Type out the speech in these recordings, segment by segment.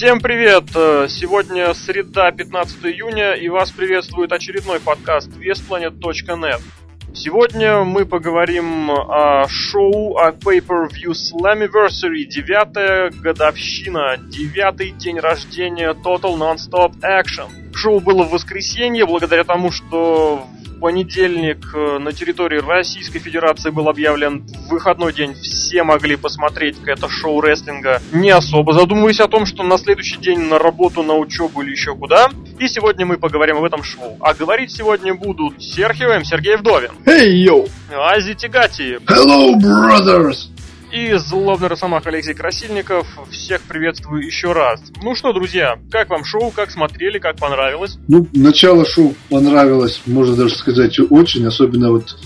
Всем привет! Э, сегодня среда, 15 июня, и вас приветствует очередной подкаст westplanet.net. Сегодня мы поговорим о шоу, о Pay-Per-View Slammiversary, девятая годовщина, девятый день рождения Total Non-Stop Action. Шоу было в воскресенье, благодаря тому, что понедельник э, на территории Российской Федерации был объявлен выходной день. Все могли посмотреть это шоу рестлинга, не особо задумываясь о том, что на следующий день на работу, на учебу или еще куда. И сегодня мы поговорим об этом шоу. А говорить сегодня будут Серхио М. Сергей Вдовин. Эй, йоу! Ази Тигати. Hello, brothers! И злобный росомах Алексей Красильников. Всех приветствую еще раз. Ну что, друзья, как вам шоу, как смотрели, как понравилось? Ну, начало шоу понравилось, можно даже сказать, очень. Особенно вот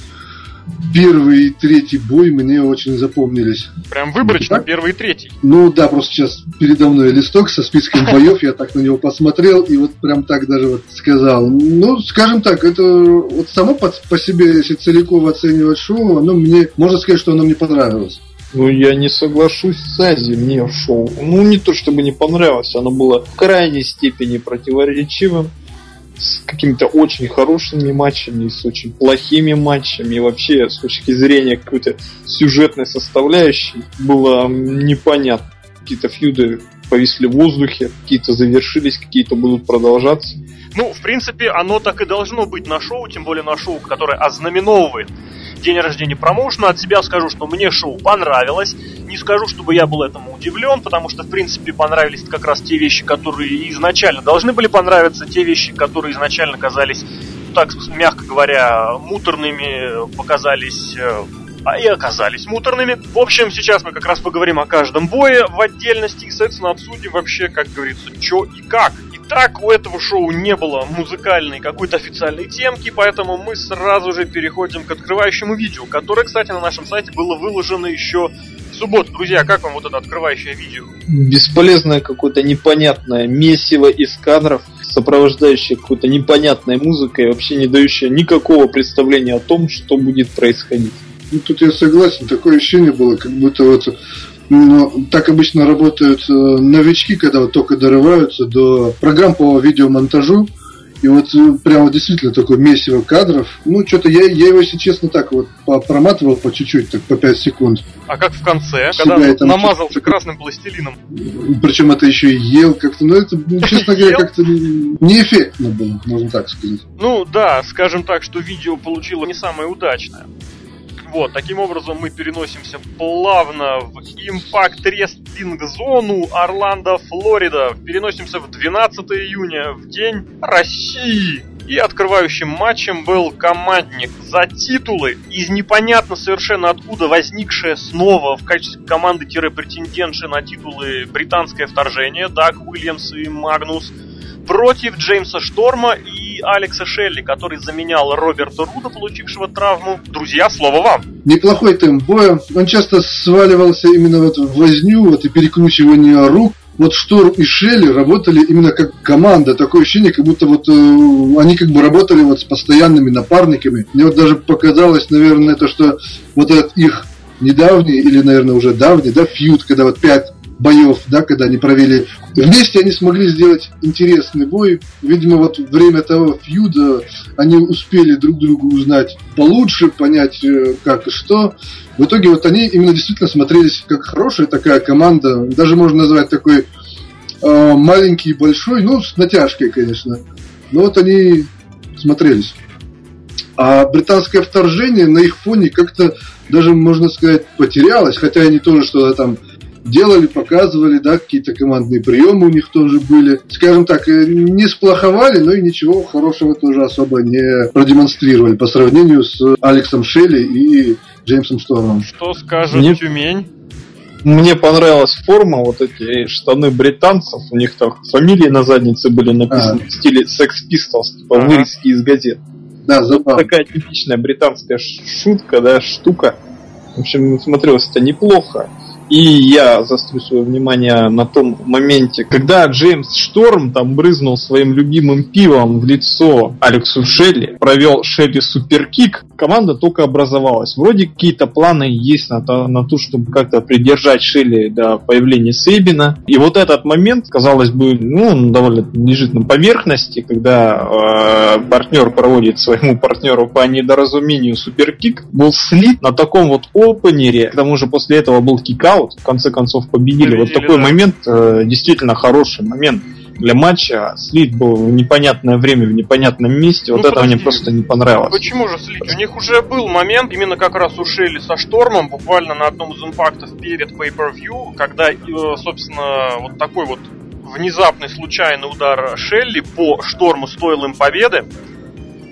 первый и третий бой мне очень запомнились. Прям выборочно, так? первый и третий. Ну да, просто сейчас передо мной листок со списком боев, я так на него посмотрел и вот прям так даже вот сказал. Ну, скажем так, это вот само по, по себе, если целиком оценивать шоу, оно мне, можно сказать, что оно мне понравилось. Ну, я не соглашусь с Ази, мне шоу. Ну, не то чтобы не понравилось, оно было в крайней степени противоречивым, с какими-то очень хорошими матчами, с очень плохими матчами, и вообще с точки зрения какой-то сюжетной составляющей было непонятно. Какие-то фьюды повисли в воздухе, какие-то завершились, какие-то будут продолжаться. Ну, в принципе, оно так и должно быть на шоу, тем более на шоу, которое ознаменовывает день рождения промоушена. От себя скажу, что мне шоу понравилось. Не скажу, чтобы я был этому удивлен, потому что, в принципе, понравились как раз те вещи, которые изначально должны были понравиться, те вещи, которые изначально казались, так, мягко говоря, муторными, показались э, а и оказались муторными. В общем, сейчас мы как раз поговорим о каждом бое в отдельности и, соответственно, обсудим вообще, как говорится, что и как. Так, у этого шоу не было музыкальной какой-то официальной темки, поэтому мы сразу же переходим к открывающему видео, которое, кстати, на нашем сайте было выложено еще в субботу. Друзья, как вам вот это открывающее видео? Бесполезное какое-то непонятное месиво из кадров, сопровождающее какой-то непонятной музыкой, вообще не дающее никакого представления о том, что будет происходить. Ну, тут я согласен, такое ощущение было, как будто вот но так обычно работают э, новички, когда вот только дорываются до программ по видеомонтажу. И вот э, прямо действительно такое месиво кадров. Ну, что-то я, я его, если честно, так вот проматывал по чуть-чуть, так по 5 секунд. А как в конце, Себя когда там намазался красным пластилином? Причем это еще и ел как-то. Ну, это, честно говоря, как-то неэффектно было, можно так сказать. Ну, да, скажем так, что видео получило не самое удачное. Вот, таким образом мы переносимся плавно в Impact Wrestling зону Орландо, Флорида. Переносимся в 12 июня, в день России. И открывающим матчем был командник за титулы из непонятно совершенно откуда возникшая снова в качестве команды-претендентши на титулы британское вторжение Даг Уильямс и Магнус против Джеймса Шторма и Алекса Шелли, который заменял Роберта Руда, получившего травму. Друзья, слово вам. Неплохой темп боя. Он часто сваливался именно в возню, вот и перекручивание рук. Вот Шторм и Шелли работали именно как команда. Такое ощущение, как будто вот э, они как бы работали вот с постоянными напарниками. Мне вот даже показалось, наверное, то, что вот этот их недавний или, наверное, уже давний, да, фьюд, когда вот пять боев, да, когда они провели вместе, они смогли сделать интересный бой. Видимо, вот время того фьюда они успели друг друга узнать получше, понять э, как и что. В итоге вот они именно действительно смотрелись как хорошая такая команда, даже можно назвать такой э, маленький и большой, ну, с натяжкой, конечно. Но вот они смотрелись. А британское вторжение на их фоне как-то даже, можно сказать, потерялось, хотя они тоже что-то там делали, показывали, да, какие-то командные приемы у них тоже были. Скажем так, э, не сплоховали, но и ничего хорошего тоже особо не продемонстрировали по сравнению с Алексом Шелли и Джеймсом Стормом. Что скажет Мне... Тюмень? Мне понравилась форма, вот эти штаны британцев, у них там фамилии на заднице были написаны а. в стиле Sex Pistols, типа ага. вырезки из газет. Да, забавно. Такая типичная британская шутка, да, штука. В общем, смотрелось это неплохо. И я заострю свое внимание на том моменте, когда Джеймс Шторм там брызнул своим любимым пивом в лицо Алексу Шелли, провел Шелли суперкик, команда только образовалась. Вроде какие-то планы есть на то, на то чтобы как-то придержать Шелли до появления Сейбина. И вот этот момент, казалось бы, ну, он довольно лежит на поверхности, когда э, партнер проводит своему партнеру по недоразумению суперкик, был слит на таком вот опенере, к тому же после этого был кикаут, в конце концов победили. победили вот такой да. момент, э, действительно хороший момент для матча. Слит был в непонятное время, в непонятном месте. Ну, вот подожди. это мне просто не понравилось. Почему же слить? У них уже был момент, именно как раз у Шелли со Штормом, буквально на одном из импактов перед Pay-Per-View, когда, э, собственно, вот такой вот внезапный случайный удар Шелли по Шторму стоил им победы.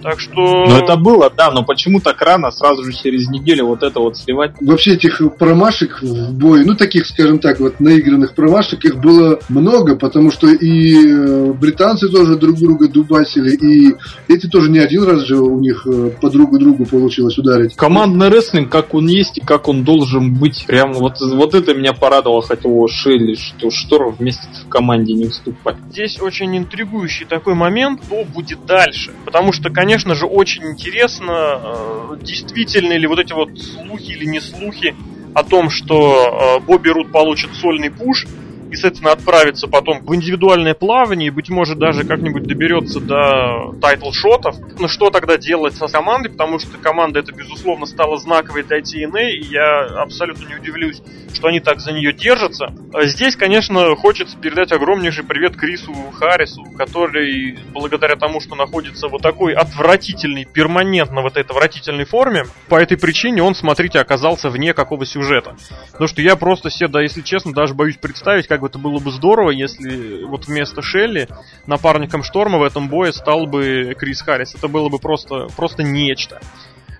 Так что... Ну это было, да, но почему так рано, сразу же через неделю вот это вот сливать? Вообще этих промашек в бой, ну таких, скажем так, вот наигранных промашек, их было много, потому что и э, британцы тоже друг друга дубасили, и эти тоже не один раз же у них э, по другу другу получилось ударить. Командный рестлинг, как он есть и как он должен быть, прям вот, вот это меня порадовало, хотя его Шелли, что Шторм вместе в команде не выступать. Здесь очень интригующий такой момент, что будет дальше, потому что, конечно, конечно же, очень интересно, э, действительно ли вот эти вот слухи или не слухи о том, что э, Бобби Рут получит сольный push, и, соответственно, отправится потом в индивидуальное плавание и, быть может, даже как-нибудь доберется до title shot ов. Но что тогда делать со командой? Потому что команда это, безусловно, стала знаковой для TNA, и я абсолютно не удивлюсь, что они так за нее держатся. А здесь, конечно, хочется передать огромнейший привет Крису Харрису, который, благодаря тому, что находится вот такой отвратительной, перманентно в этой отвратительной форме, по этой причине он, смотрите, оказался вне какого сюжета. Потому что я просто себе, да, если честно, даже боюсь представить, как бы это было бы здорово, если вот вместо Шелли напарником Шторма в этом бое стал бы Крис Харрис. Это было бы просто, просто нечто.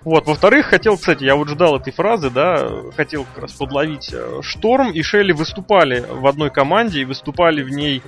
Вот, во-вторых, хотел, кстати, я вот ждал этой фразы, да, хотел как раз подловить. Э, Шторм и Шелли выступали в одной команде и выступали в ней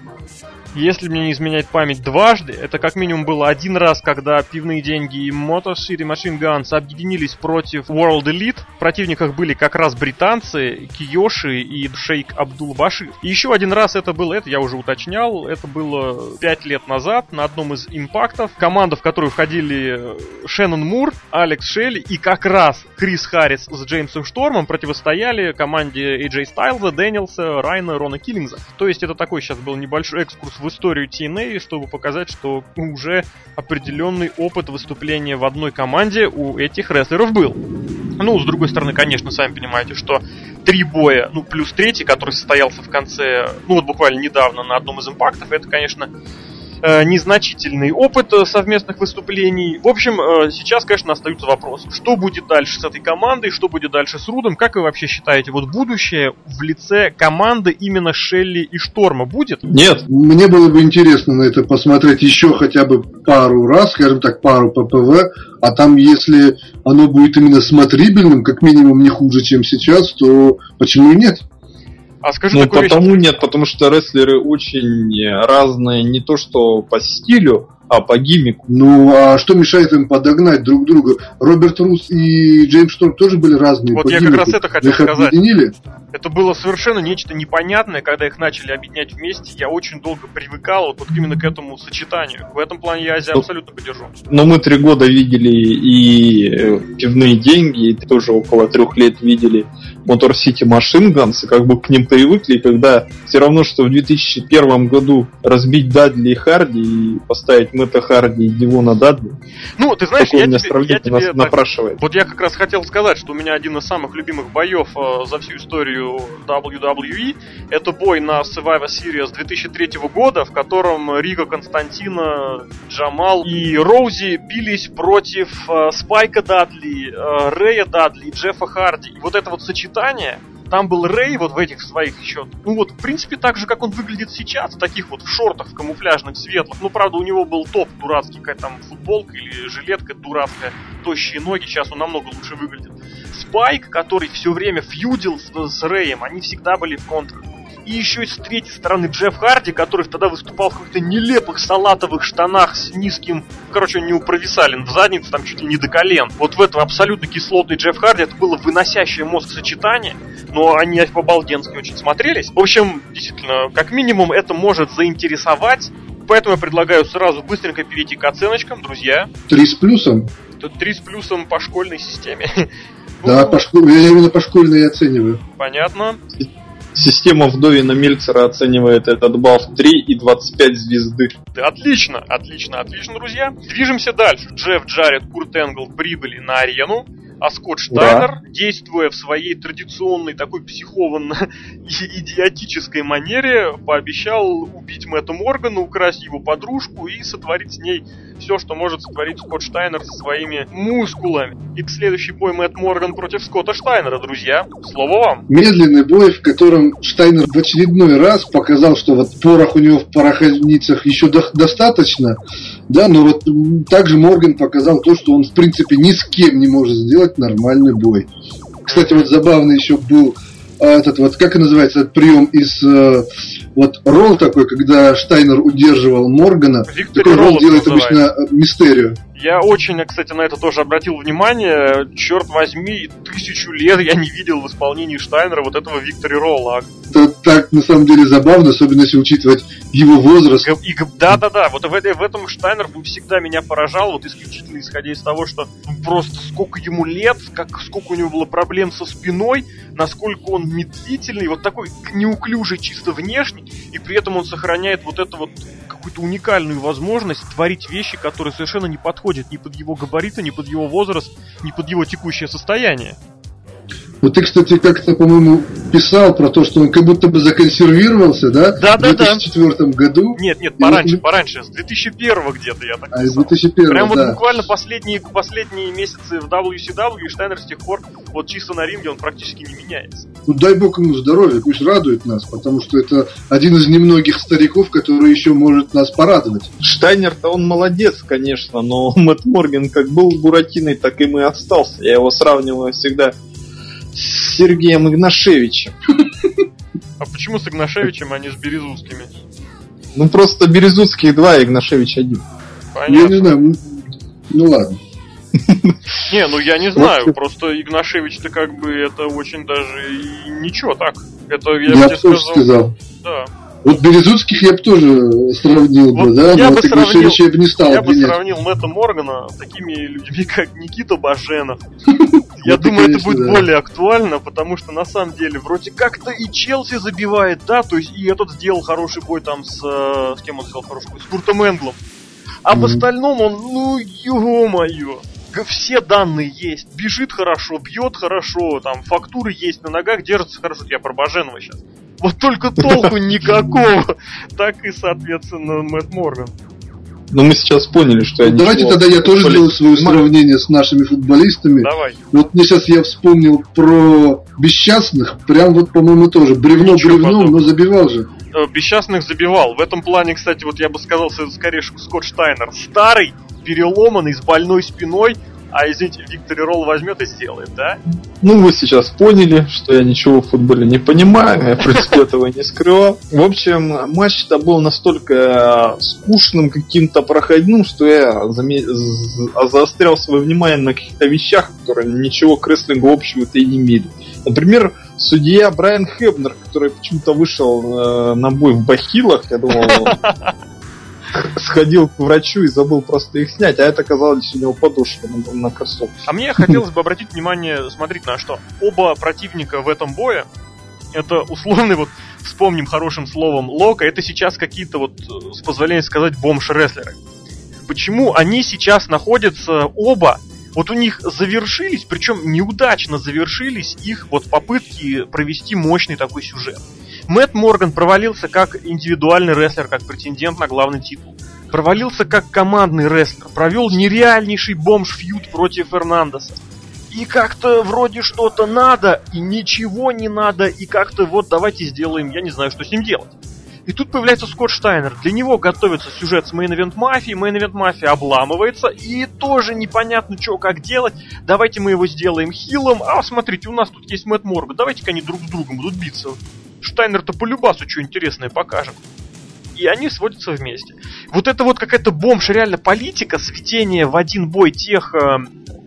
если мне не изменяет память, дважды. Это как минимум было один раз, когда пивные деньги и Motor City Machine Guns объединились против World Elite. В противниках были как раз британцы, Киоши и Шейк Абдул Башир. И еще один раз это было, это я уже уточнял, это было пять лет назад на одном из импактов. Команда, в которую входили Шеннон Мур, Алекс Шелли и как раз Крис Харрис с Джеймсом Штормом противостояли команде AJ Стайлза, Дэнилса, Райна, Рона Киллингза. То есть это такой сейчас был небольшой экскурс в историю TNA, чтобы показать, что уже определенный опыт выступления в одной команде у этих рестлеров был. Ну, с другой стороны, конечно, сами понимаете, что три боя, ну, плюс третий, который состоялся в конце, ну, вот буквально недавно на одном из импактов, это, конечно, незначительный опыт э, совместных выступлений. В общем, э, сейчас, конечно, остаются вопросы. Что будет дальше с этой командой, что будет дальше с Рудом? Как вы вообще считаете, вот будущее в лице команды именно Шелли и Шторма будет? Нет. Мне было бы интересно на это посмотреть еще хотя бы пару раз, скажем так, пару ППВ, а там, если оно будет именно смотрибельным, как минимум не хуже, чем сейчас, то почему и нет? А скажи ну, потому вещь. нет, потому что рестлеры очень разные, не то что по стилю, а по гиммику. Ну, а что мешает им подогнать друг друга? Роберт Рус и Джеймс Шторм тоже были разные. Вот я гиммику. как раз это хотел их сказать. Объединили? Это было совершенно нечто непонятное, когда их начали объединять вместе. Я очень долго привыкал вот, вот именно к этому сочетанию. В этом плане я Азия ну, абсолютно поддержу. Но мы три года видели и пивные деньги, и тоже около трех лет видели Motor City Machine Guns, и как бы к ним привыкли, когда все равно, что в 2001 году разбить Дадли и Харди и поставить Мэтта Харди и Дивона Дадли. Ну, ты знаешь, я тебе, я тебе так, напрашивает. Вот я как раз хотел сказать, что у меня один из самых любимых боев э, за всю историю WWE это бой на Survivor Series 2003 года, в котором Рига Константина, Джамал и Роузи бились против э, Спайка Дадли, э, Рэя Дадли, Джеффа Харди. И вот это вот сочетание сочетание. Там был Рэй вот в этих своих еще, ну вот, в принципе, так же, как он выглядит сейчас, в таких вот в шортах, в камуфляжных, светлых. Ну, правда, у него был топ дурацкий, какая там футболка или жилетка дурацкая, тощие ноги, сейчас он намного лучше выглядит. Спайк, который все время фьюдил с, с Рэем, они всегда были в контрах. И еще и с третьей стороны Джефф Харди, который тогда выступал в каких-то нелепых салатовых штанах с низким... Короче, он не упровисален в задницу, там чуть ли не до колен. Вот в этом абсолютно кислотный Джефф Харди это было выносящее мозг сочетание, но они по-балденски очень смотрелись. В общем, действительно, как минимум это может заинтересовать Поэтому я предлагаю сразу быстренько перейти к оценочкам, друзья. Три с плюсом? Тут три с плюсом по школьной системе. Да, по школ... я именно по школьной оцениваю. Понятно. Система Вдовина Мельцера оценивает этот балл в 3 и 25 звезды. Отлично, отлично, отлично, друзья. Движемся дальше. Джефф Джаред, Курт Энгл прибыли на арену. А Скотт Штайнер, действуя в своей традиционной такой психованно-идиотической манере, пообещал убить Мэтта Моргана, украсть его подружку и сотворить с ней все, что может сотворить Скотт Штайнер со своими мускулами. И следующий бой Мэтт Морган против Скотта Штайнера, друзья. Слово вам. Медленный бой, в котором Штайнер в очередной раз показал, что вот порох у него в пороховницах еще до- достаточно, да, но вот также Морган показал то, что он в принципе ни с кем не может сделать нормальный бой. Кстати, вот забавно еще был этот вот, как и называется, этот прием из э, вот ролл такой, когда Штайнер удерживал Моргана. Виктори такой ролл делает называется. обычно мистерию. Я очень, кстати, на это тоже обратил внимание. Черт возьми, тысячу лет я не видел в исполнении Штайнера вот этого Виктори Ролла. Это так на самом деле забавно, особенно если учитывать его возраст. Г- И, г- да, да, да. Вот в, в этом Штайнер всегда меня поражал, вот исключительно исходя из того, что просто сколько ему лет, как сколько у него было проблем со спиной, насколько он медлительный, вот такой неуклюжий чисто внешне, и при этом он сохраняет вот эту вот какую-то уникальную возможность творить вещи, которые совершенно не подходят ни под его габариты, ни под его возраст, ни под его текущее состояние. Вот ты, кстати, как-то, по-моему, писал про то, что он как будто бы законсервировался, да? Да, да, В 2004 году. Нет, нет, пораньше, вот- пораньше, с 2001 где-то я так А, писал. 2001 Прям вот да. буквально последние, последние месяцы в WCW, и Штайнер с тех пор, вот чисто на ринге он практически не меняется. Ну, дай бог ему здоровья, пусть радует нас, потому что это один из немногих стариков, который еще может нас порадовать. Штайнер-то он молодец, конечно, но Мэтт Морген как был Буратиной, так им и остался. Я его сравниваю всегда с Сергеем Игнашевичем. А почему с Игнашевичем, а не с Березутскими? Ну просто Березутский два, Игнашевич один. Я не Понятно. знаю, ну, ну ладно. Не, ну я не знаю, просто Игнашевич-то как бы это очень даже и ничего так. Это я, Я, бы бы тебе тоже сказал. сказал. Да. Вот Березутских я бы тоже сравнил бы, Вот да, я но бы Игнашевича я бы не стал Я бы обвинять. сравнил Мэтта Моргана с такими людьми, как Никита Баженов. Я думаю, это будет более актуально, потому что на самом деле вроде как-то и Челси забивает, да, то есть и этот сделал хороший бой там с... э, С кем он сделал хороший бой? С Куртом Энглом. А в остальном он, ну, ё-моё. Все данные есть. Бежит хорошо, бьет хорошо, там фактуры есть на ногах, держится хорошо. Я про Баженова сейчас. Вот только толку никакого. Так и, соответственно, Мэтт Морган. Но мы сейчас поняли, что я давайте тогда я тоже сделаю свое сравнение с нашими футболистами. Давай. Вот мне сейчас я вспомнил про бесчастных, прям вот, по-моему, тоже. Бревно Ничего бревном, подобного. но забивал же. Э, Бесчастных забивал. В этом плане, кстати, вот я бы сказал, скорее Скотт Штайнер. Старый, переломанный, с больной спиной, а извините, Виктори Ролл возьмет и сделает, да? Ну, вы сейчас поняли, что я ничего в футболе не понимаю, я, в принципе, этого не скрывал. В общем, матч-то был настолько э, скучным, каким-то проходным, что я заострял свое внимание на каких-то вещах, которые ничего к рестлингу общего-то и не имели. Например, судья Брайан Хебнер, который почему-то вышел э, на бой в бахилах, я думал, сходил к врачу и забыл просто их снять, а это оказалось у него подушка на, на кроссовке. А мне хотелось бы обратить внимание, смотрите на что. Оба противника в этом бое, это условный вот, вспомним хорошим словом Лока, это сейчас какие-то вот, с позволения сказать, бомж-рестлеры. Почему они сейчас находятся оба вот у них завершились, причем неудачно завершились их вот попытки провести мощный такой сюжет. Мэтт Морган провалился как индивидуальный рестлер, как претендент на главный титул. Провалился как командный рестлер. Провел нереальнейший бомж-фьюд против Фернандеса. И как-то вроде что-то надо, и ничего не надо, и как-то вот давайте сделаем, я не знаю, что с ним делать. И тут появляется Скотт Штайнер. Для него готовится сюжет с Main Event Мафией. Main Event Мафия обламывается. И тоже непонятно, что как делать. Давайте мы его сделаем хилом. А, смотрите, у нас тут есть Мэтт Морган. Давайте-ка они друг с другом будут биться. Штайнер-то по любасу что интересное покажет. И они сводятся вместе. Вот это вот какая-то бомж, реально политика, сведение в один бой тех э,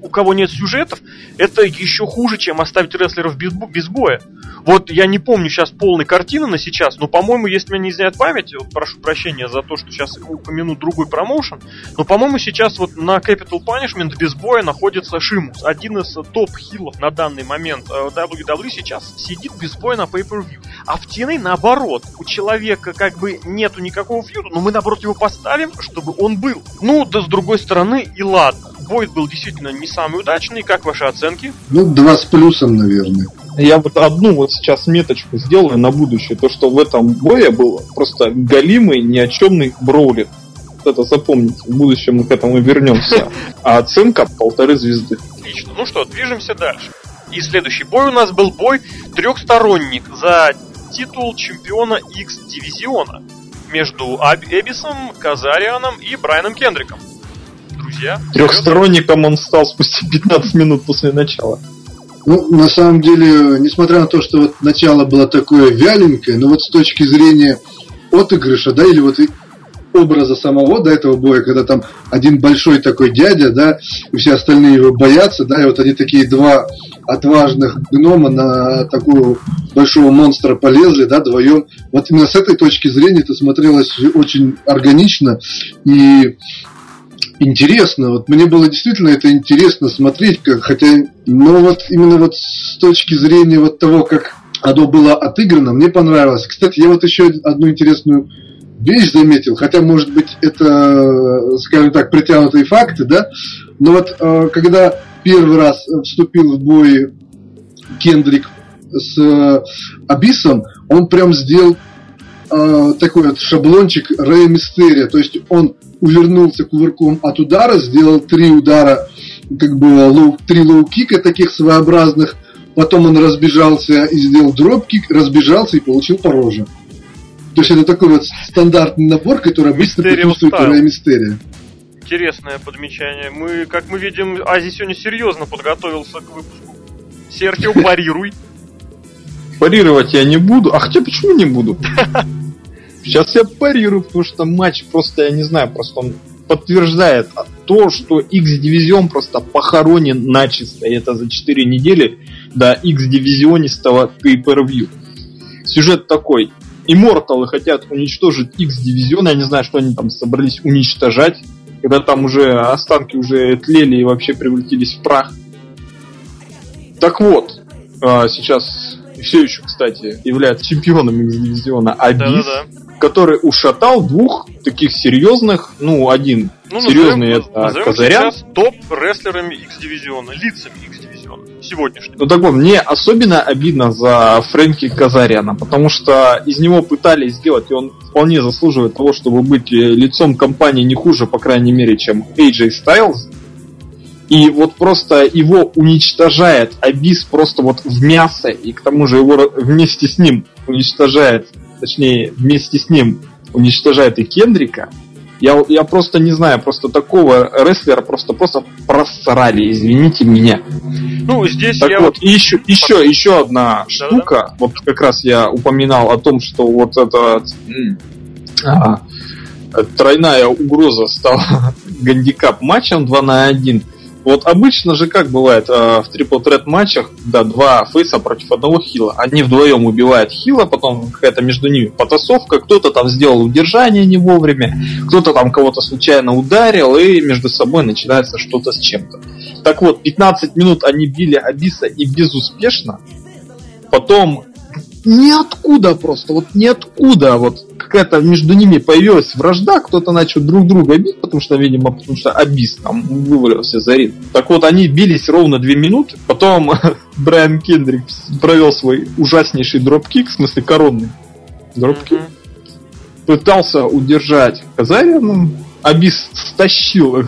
у кого нет сюжетов, это еще хуже, чем оставить рестлеров без, без боя. Вот я не помню сейчас полной картины на сейчас, но, по-моему, если меня не изменяет память, вот прошу прощения за то, что сейчас упомяну другой промоушен, но, по-моему, сейчас вот на Capital Punishment без боя находится Шимус, один из топ-хилов на данный момент WWE сейчас сидит без боя на Pay-Per-View. А в TNA наоборот, у человека как бы нету никакого фьюда, но мы наоборот его поставим, чтобы он был. Ну, да с другой стороны, и ладно. Бой был действительно не самый удачный. Как ваши оценки? Ну, два с плюсом, наверное. Я вот одну вот сейчас меточку сделаю на будущее. То, что в этом бое был просто галимый, ни о чемный броулер. Это запомните. В будущем мы к этому вернемся. А оценка полторы звезды. Отлично. Ну что, движемся дальше. И следующий бой у нас был бой трехсторонник за титул чемпиона X-дивизиона между Эбисом, Казарианом и Брайаном Кендриком. Друзья. Трехсторонником он стал спустя 15 минут после начала. Ну, на самом деле, несмотря на то, что вот начало было такое вяленькое, но вот с точки зрения отыгрыша, да, или вот образа самого до этого боя, когда там один большой такой дядя, да, и все остальные его боятся, да, и вот они такие два отважных гнома на такого большого монстра полезли, да, вдвоем. Вот именно с этой точки зрения это смотрелось очень органично и интересно. Вот мне было действительно это интересно смотреть, как, хотя, но вот именно вот с точки зрения вот того, как оно было отыграно, мне понравилось. Кстати, я вот еще одну интересную вещь заметил, хотя, может быть, это, скажем так, притянутые факты, да, но вот э, когда первый раз вступил в бой Кендрик с э, Абисом, он прям сделал э, такой вот шаблончик Рэя Мистерия, то есть он увернулся кувырком от удара, сделал три удара, как бы low, три low kick а таких своеобразных, потом он разбежался и сделал dropkick, разбежался и получил по роже. То есть это такой вот стандартный набор, который обычно присутствует в Рэя Мистерия. Интересное подмечание. Мы, как мы видим, Ази сегодня серьезно подготовился к выпуску. Серхио, парируй. Парировать я не буду. А хотя почему не буду? Сейчас я парирую, потому что матч просто, я не знаю, просто он подтверждает то, что X-дивизион просто похоронен начисто. И это за 4 недели до X-дивизионистого pay-per-view. Сюжет такой. Имморталы хотят уничтожить X-дивизион. Я не знаю, что они там собрались уничтожать. Когда там уже останки уже тлели и вообще превратились в прах. Так вот, а, сейчас все еще, кстати, является чемпионом X-дивизиона Абис. Да-да-да который ушатал двух таких серьезных, ну, один ну, серьезный назовем, это назовем Казарян. топ-рестлерами X-дивизиона, лицами X-дивизиона сегодняшнего. Ну так вот, мне особенно обидно за Фрэнки Казаряна, потому что из него пытались сделать, и он вполне заслуживает того, чтобы быть лицом компании не хуже, по крайней мере, чем AJ Styles. И вот просто его уничтожает Абис просто вот в мясо, и к тому же его вместе с ним уничтожает точнее, вместе с ним уничтожает и Кендрика, я, я просто не знаю, просто такого рестлера просто просто просрали, извините меня. Ну, здесь так я вот, и еще, еще, еще одна да, штука, да. вот как раз я упоминал о том, что вот это а, тройная угроза стала гандикап матчем 2 на 1. Вот обычно же как бывает э, в трипл трет матчах, да, два фейса против одного хила. Они вдвоем убивают хила, потом какая-то между ними потасовка, кто-то там сделал удержание не вовремя, кто-то там кого-то случайно ударил, и между собой начинается что-то с чем-то. Так вот, 15 минут они били Абиса и безуспешно. Потом ниоткуда просто, вот ниоткуда, вот какая-то между ними появилась вражда, кто-то начал друг друга бить, потому что, видимо, потому что Абис там вывалился за ринг. Так вот, они бились ровно две минуты, потом Брайан Кендрик провел свой ужаснейший дропкик, в смысле коронный дропкик, mm-hmm. пытался удержать Казарина, Абис стащил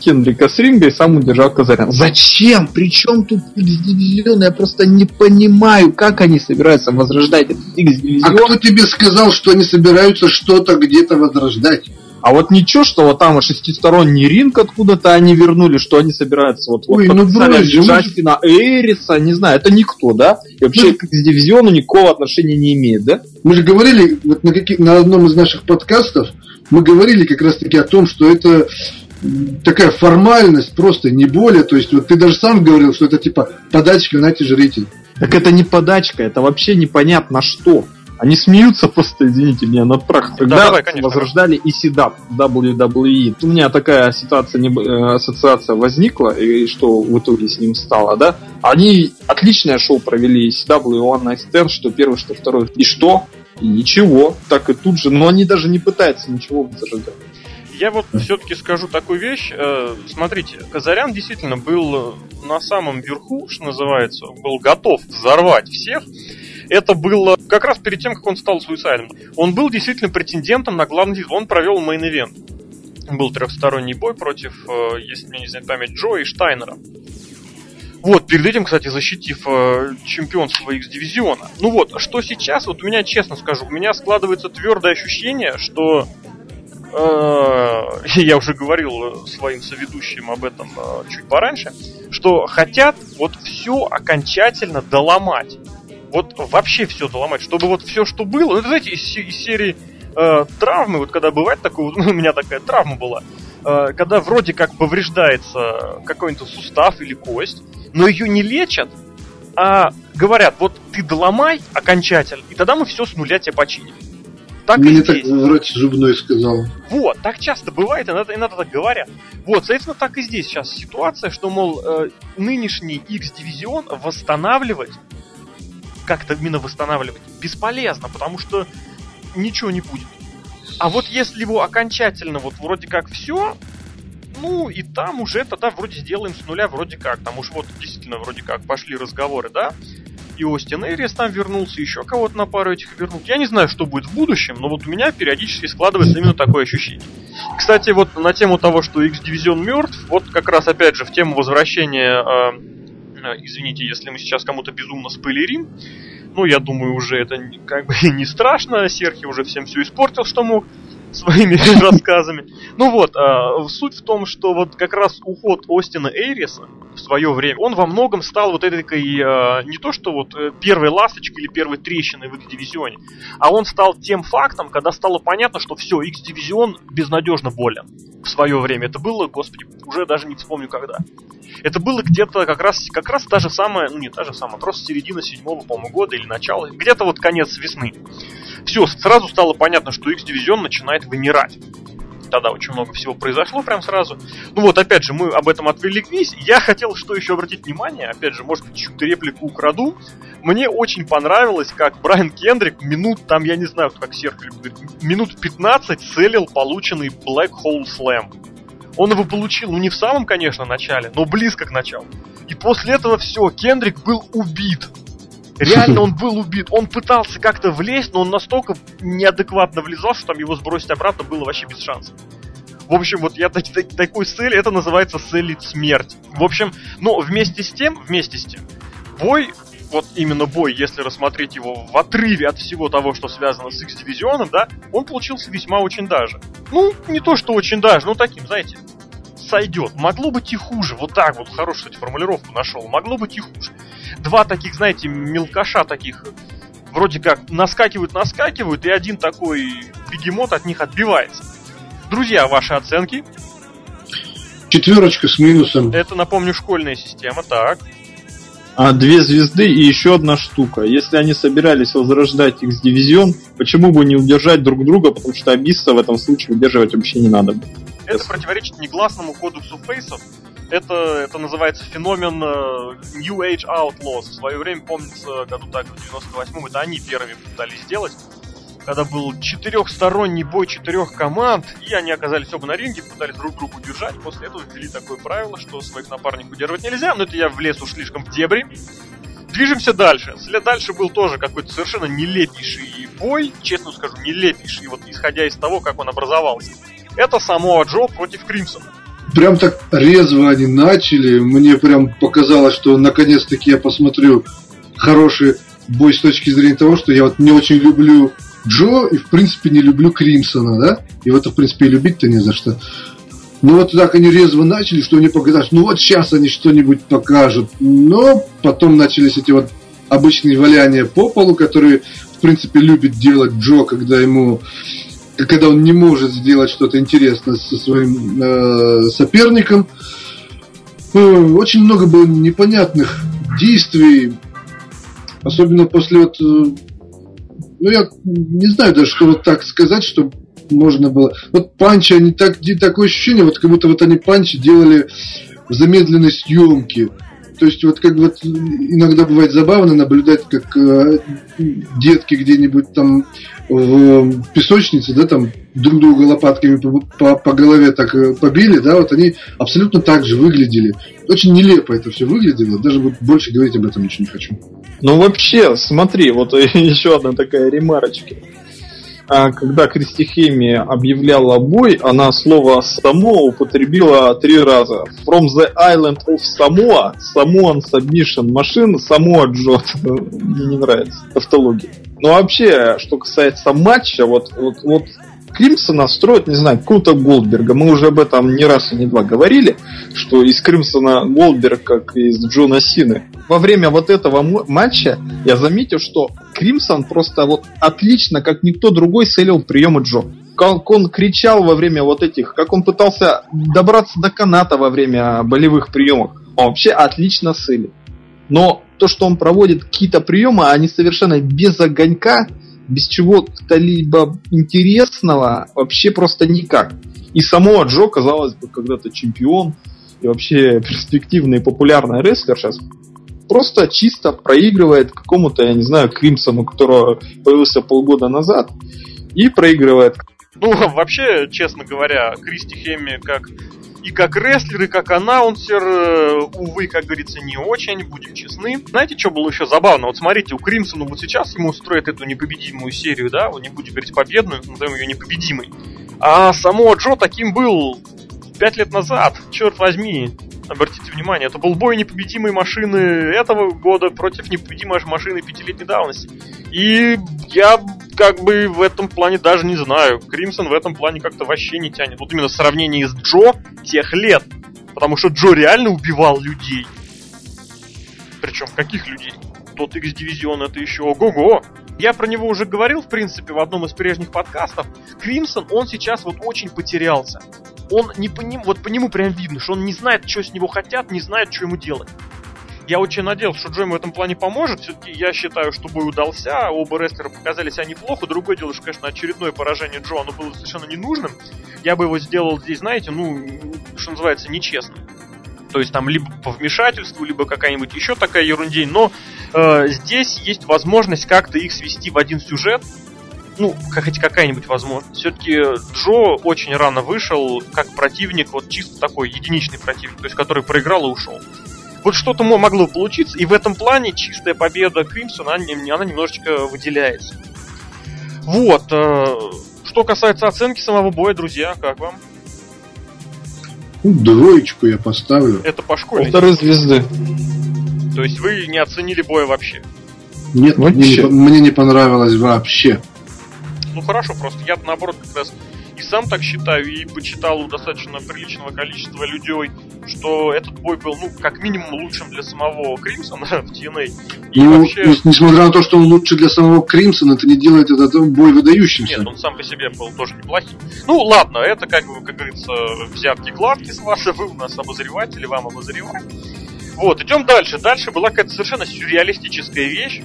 Кендрика с ринга и сам удержал Казарян. Зачем? Причем тут X-дивизион? Я просто не понимаю, как они собираются возрождать этот X-дивизион. А кто тебе сказал, что они собираются что-то где-то возрождать? А вот ничего, что вот там шестисторонний ринг откуда-то они вернули, что они собираются вот, Ой, вот ну брось, Джастина мы... Эриса, не знаю, это никто, да? И вообще мы... к дивизиону никакого отношения не имеет, да? Мы же говорили вот на, каких, на одном из наших подкастов, мы говорили как раз таки о том, что это такая формальность, просто не более. То есть, вот ты даже сам говорил, что это типа подачка на рейтинг. Так это не подачка, это вообще непонятно что. Они смеются просто, извините меня, над прах. Когда да, давай, конечно, возрождали ECW, WWE. У меня такая ситуация, э, ассоциация возникла, и что в итоге с ним стало, да? Они отличное шоу провели ECW и One Night Stand, что первый, что второй. И что? И ничего. Так и тут же. Но они даже не пытаются ничего возрождать. Я вот все-таки скажу такую вещь. Э, смотрите, Казарян действительно был на самом верху, что называется, был готов взорвать всех. Это было как раз перед тем, как он стал суицидом. Он был действительно претендентом на главный титул. Он провел main event. Был трехсторонний бой против, э, если мне не изменяет память, Джо и Штайнера. Вот, перед этим, кстати, защитив э, чемпионство X-дивизиона. Ну вот, что сейчас, вот у меня, честно скажу, у меня складывается твердое ощущение, что я уже говорил своим соведущим об этом э, чуть пораньше, что хотят вот все окончательно доломать. Вот вообще все доломать, чтобы вот все, что было, ну, знаете, из, из серии э, травмы, вот когда бывает такое, ну, у меня такая травма была, э, когда вроде как повреждается какой-нибудь сустав или кость, но ее не лечат, а говорят, вот ты доломай окончательно, и тогда мы все с нуля тебе починим. Так Мне и здесь. так врач зубной сказал. Вот, так часто бывает, иногда, иногда так говорят. Вот, соответственно, так и здесь сейчас ситуация, что, мол, э, нынешний X-дивизион восстанавливать как-то именно восстанавливать бесполезно, потому что ничего не будет. А вот если его окончательно вот вроде как все, ну и там уже тогда вроде сделаем с нуля вроде как. Там уж вот действительно вроде как пошли разговоры, да? И Остин Эрис там вернулся, еще кого-то на пару этих вернут. Я не знаю, что будет в будущем, но вот у меня периодически складывается именно такое ощущение. Кстати, вот на тему того, что X-дивизион мертв, вот как раз опять же в тему возвращения э, Э, извините, если мы сейчас кому-то безумно спойлерим. Ну, я думаю, уже это как бы не страшно. Серхи уже всем все испортил, что мог своими рассказами. Ну вот, а, суть в том, что вот как раз уход Остина Эйриса в свое время, он во многом стал вот этой а, не то что вот э, первой ласточкой или первой трещиной в X-дивизионе, а он стал тем фактом, когда стало понятно, что все, X-дивизион безнадежно болен в свое время. Это было, господи, уже даже не вспомню когда. Это было где-то как раз, как раз та же самая, ну не та же самая, просто середина седьмого, по-моему, года или начало, где-то вот конец весны. Все, сразу стало понятно, что X-дивизион начинает вымирать тогда очень много всего произошло прям сразу. Ну вот, опять же, мы об этом отвлеклись. Я хотел что еще обратить внимание, опять же, может быть, чуть реплику украду. Мне очень понравилось, как Брайан Кендрик минут, там, я не знаю, как Серф говорит, минут 15 целил полученный Black Hole Slam. Он его получил, ну не в самом, конечно, начале, но близко к началу. И после этого все, Кендрик был убит. Реально он был убит. Он пытался как-то влезть, но он настолько неадекватно влезал, что там его сбросить обратно было вообще без шансов. В общем, вот я так, так, такой цель, это называется целить смерть. В общем, но вместе с тем, вместе с тем, бой, вот именно бой, если рассмотреть его в отрыве от всего того, что связано с X-дивизионом, да, он получился весьма очень даже. Ну, не то, что очень даже, но таким, знаете, сойдет. Могло быть и хуже. Вот так вот, хорошую, кстати, формулировку нашел. Могло быть и хуже. Два таких, знаете, мелкоша таких, вроде как наскакивают-наскакивают, и один такой бегемот от них отбивается. Друзья, ваши оценки? Четверочка с минусом. Это, напомню, школьная система, так. А две звезды и еще одна штука. Если они собирались возрождать X-дивизион, почему бы не удержать друг друга, потому что Абисса в этом случае удерживать вообще не надо. Это противоречит негласному кодексу фейсов. Это, это называется феномен uh, New Age Outlaws. В свое время, помнится, году так, в 98-м, это они первыми пытались сделать когда был четырехсторонний бой четырех команд, и они оказались оба на ринге, пытались друг друга удержать. После этого ввели такое правило, что своих напарников удерживать нельзя, но это я влез уж слишком в дебри. Движемся дальше. След дальше был тоже какой-то совершенно нелепейший бой, честно скажу, нелепейший, вот исходя из того, как он образовался. Это само Джо против Кримсона. Прям так резво они начали. Мне прям показалось, что наконец-таки я посмотрю хороший бой с точки зрения того, что я вот не очень люблю Джо и, в принципе, не люблю Кримсона, да? И вот, в принципе, и любить-то не за что. Ну вот так они резво начали, что они показали, ну вот сейчас они что-нибудь покажут. Но потом начались эти вот обычные валяния по полу, которые, в принципе, любит делать Джо, когда ему когда он не может сделать что-то интересное со своим э, соперником. Э, очень много было непонятных действий, особенно после вот, э, ну я не знаю даже, что вот так сказать, что можно было. Вот панчи, они так, такое ощущение, вот как будто вот они панчи делали в замедленной съемке. То есть вот как вот иногда бывает забавно наблюдать, как э, детки где-нибудь там в песочнице, да, там друг друга лопатками по, по, по голове так э, побили, да, вот они абсолютно так же выглядели. Очень нелепо это все выглядело, даже вот больше говорить об этом ничего не хочу. Ну вообще, смотри, вот еще одна такая ремарочка. А когда Кристихеми объявляла бой, она слово «само» употребила три раза. From the island of Samoa, Samoan submission machine, Samoa Джот. Мне не нравится тавтология. Но вообще, что касается матча, вот, вот, вот Кримсона строят, не знаю, круто Голдберга. Мы уже об этом не раз и не два говорили, что из Кримсона Голдберг, как из Джона Сины. Во время вот этого матча я заметил, что Кримсон просто вот отлично, как никто другой, целил приемы Джо. Как он кричал во время вот этих, как он пытался добраться до каната во время болевых приемов. Он вообще отлично целит. Но то, что он проводит какие-то приемы, они совершенно без огонька, без чего-то либо интересного, вообще просто никак. И само Джо, казалось бы, когда-то чемпион и вообще перспективный и популярный рестлер сейчас просто чисто проигрывает какому-то, я не знаю, Кримсону, которого появился полгода назад, и проигрывает. Ну, вообще, честно говоря, Кристи Хемми как и как рестлер, и как аннаунсер, э, увы, как говорится, не очень, будем честны. Знаете, что было еще забавно? Вот смотрите, у Кримсона вот сейчас ему устроят эту непобедимую серию, да, вот не будем говорить победную, назовем ее непобедимой. А само Джо таким был пять лет назад, черт возьми, обратите внимание, это был бой непобедимой машины этого года против непобедимой машины пятилетней давности. И я как бы в этом плане даже не знаю. Кримсон в этом плане как-то вообще не тянет. Вот именно в сравнении с Джо тех лет. Потому что Джо реально убивал людей. Причем каких людей? Тот X-дивизион это еще ого-го. Я про него уже говорил, в принципе, в одном из прежних подкастов. Кримсон, он сейчас вот очень потерялся он не по нему, вот по нему прям видно, что он не знает, что с него хотят, не знает, что ему делать. Я очень надеялся, что Джо ему в этом плане поможет. Все-таки я считаю, что бой удался. Оба рестлера показали себя неплохо. Другое дело, что, конечно, очередное поражение Джо, оно было совершенно ненужным. Я бы его сделал здесь, знаете, ну, что называется, нечестно. То есть там либо по вмешательству, либо какая-нибудь еще такая ерундень. Но э, здесь есть возможность как-то их свести в один сюжет, ну, хоть какая-нибудь возможность. Все-таки Джо очень рано вышел как противник, вот чисто такой единичный противник, то есть который проиграл и ушел. Вот что-то могло получиться, и в этом плане чистая победа Кримсона, она, она немножечко выделяется. Вот. Э, что касается оценки самого боя, друзья, как вам? Ну, двоечку я поставлю. Это по школе. Полторы звезды. То есть вы не оценили боя вообще? Нет, вообще. Мне, не, мне не понравилось вообще ну хорошо, просто я наоборот как раз и сам так считаю, и почитал у достаточно приличного количества людей, что этот бой был, ну, как минимум лучшим для самого Кримсона в TNA. И ну, вообще... несмотря на то, что он лучше для самого Кримсона, это не делает этот бой выдающимся. Нет, он сам по себе был тоже неплохим. Ну, ладно, это, как бы, как говорится, взятки гладкие с вашей, вы у нас обозреватели, вам обозревать. Вот, идем дальше. Дальше была какая-то совершенно сюрреалистическая вещь.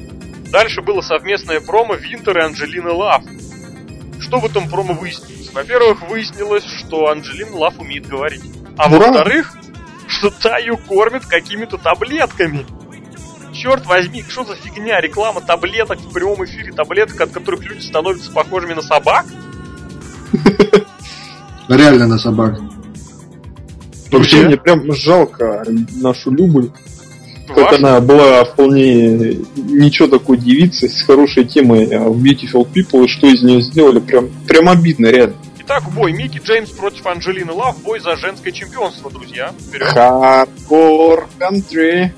Дальше было совместное промо Винтер и Анджелины Лав что в этом промо выяснилось? Во-первых, выяснилось, что Анджелина Лав умеет говорить. А во-вторых, что та ее кормит какими-то таблетками. Черт возьми, что за фигня? Реклама таблеток в прямом эфире, таблеток, от которых люди становятся похожими на собак? Реально на собак. Вообще мне прям жалко нашу Любу. Как она была вполне ничего такой девицей с хорошей темой в Beautiful People, и что из нее сделали, прям, прям обидно, реально. Итак, бой Микки Джеймс против Анджелины Лав, бой за женское чемпионство, друзья. Хардкор кантри.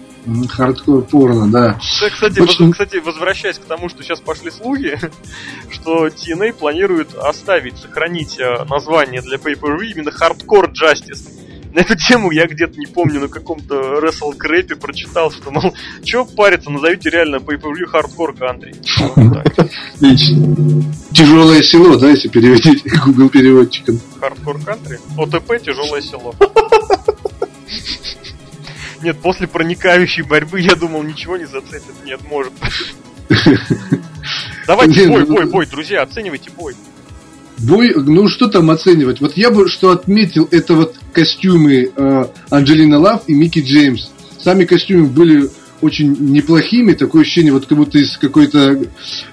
Хардкор порно, да. Кстати, Очень... кстати, возвращаясь к тому, что сейчас пошли слухи, что TNA планирует оставить, сохранить э, название для Pay-Per-View именно Hardcore Justice эту тему я где-то, не помню, на каком-то Wrestle Крэпе прочитал, что, мол, чё париться, назовите реально Pay-Per-View Hardcore Country. Отлично. тяжелое село, да, если переводить Google переводчиком. Хардкор кантри? ОТП тяжелое село. Нет, после проникающей борьбы я думал, ничего не зацепит. Нет, может. Давайте бой, ну, бой, бой, друзья, оценивайте бой. Бой, ну что там оценивать? Вот я бы что отметил, это вот костюмы э, Анджелина Лав и Микки Джеймс. Сами костюмы были очень неплохими, такое ощущение, вот как будто из какой-то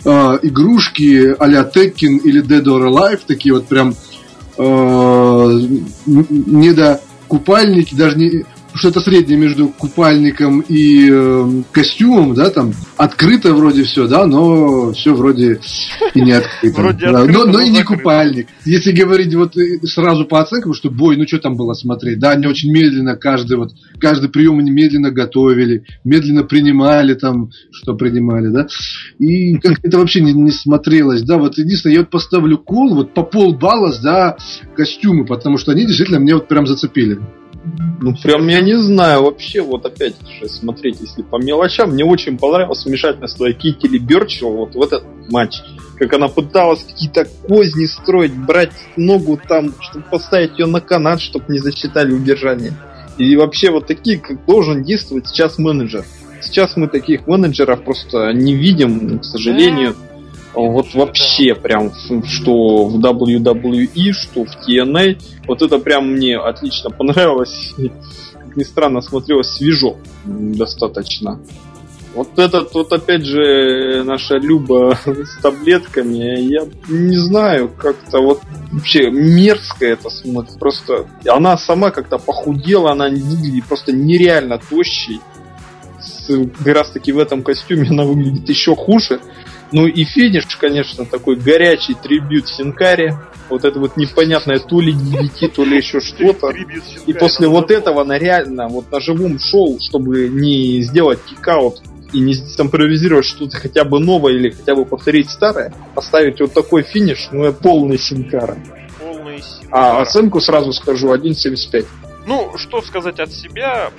э, игрушки а-ля Tekken или Dead or Alive, такие вот прям э, не до купальники, что-то среднее между купальником и э, костюмом, да, там открыто вроде все, да, но все вроде и не открыто. Вроде да, открыто, но, но и не купальник. Если говорить вот э, сразу по оценкам, что бой, ну что там было смотреть, да, они очень медленно каждый вот каждый прием они медленно готовили, медленно принимали там, что принимали, да, и как это вообще не, не смотрелось, да, вот единственное, я вот поставлю кол, вот по полбалла за костюмы, потому что они действительно мне вот прям зацепили. Ну, прям я не знаю, вообще, вот опять же, смотреть, если по мелочам, мне очень понравилось вмешательство Китили Берчел вот в этот матч. Как она пыталась какие-то козни строить, брать ногу там, чтобы поставить ее на канат, чтобы не засчитали удержание. И вообще вот такие, как должен действовать сейчас менеджер. Сейчас мы таких менеджеров просто не видим, к сожалению. Вот вообще прям, что в WWE, что в TNA. Вот это прям мне отлично понравилось. Как ни странно, смотрелось свежо достаточно. Вот этот вот опять же наша Люба с таблетками, я не знаю, как-то вот вообще мерзко это смотрит. Просто она сама как-то похудела, она выглядит просто нереально тощей. Как раз таки в этом костюме она выглядит еще хуже. Ну и финиш, конечно, такой горячий трибют Синкари. Вот это вот непонятное то ли DDT, то ли еще что-то. И после вот этого она реально вот на живом шоу, чтобы не сделать кикаут и не импровизировать что-то хотя бы новое или хотя бы повторить старое, поставить вот такой финиш, ну полный Синкара. Полный Синкара. А оценку сразу скажу 1.75. Ну, что сказать от себя,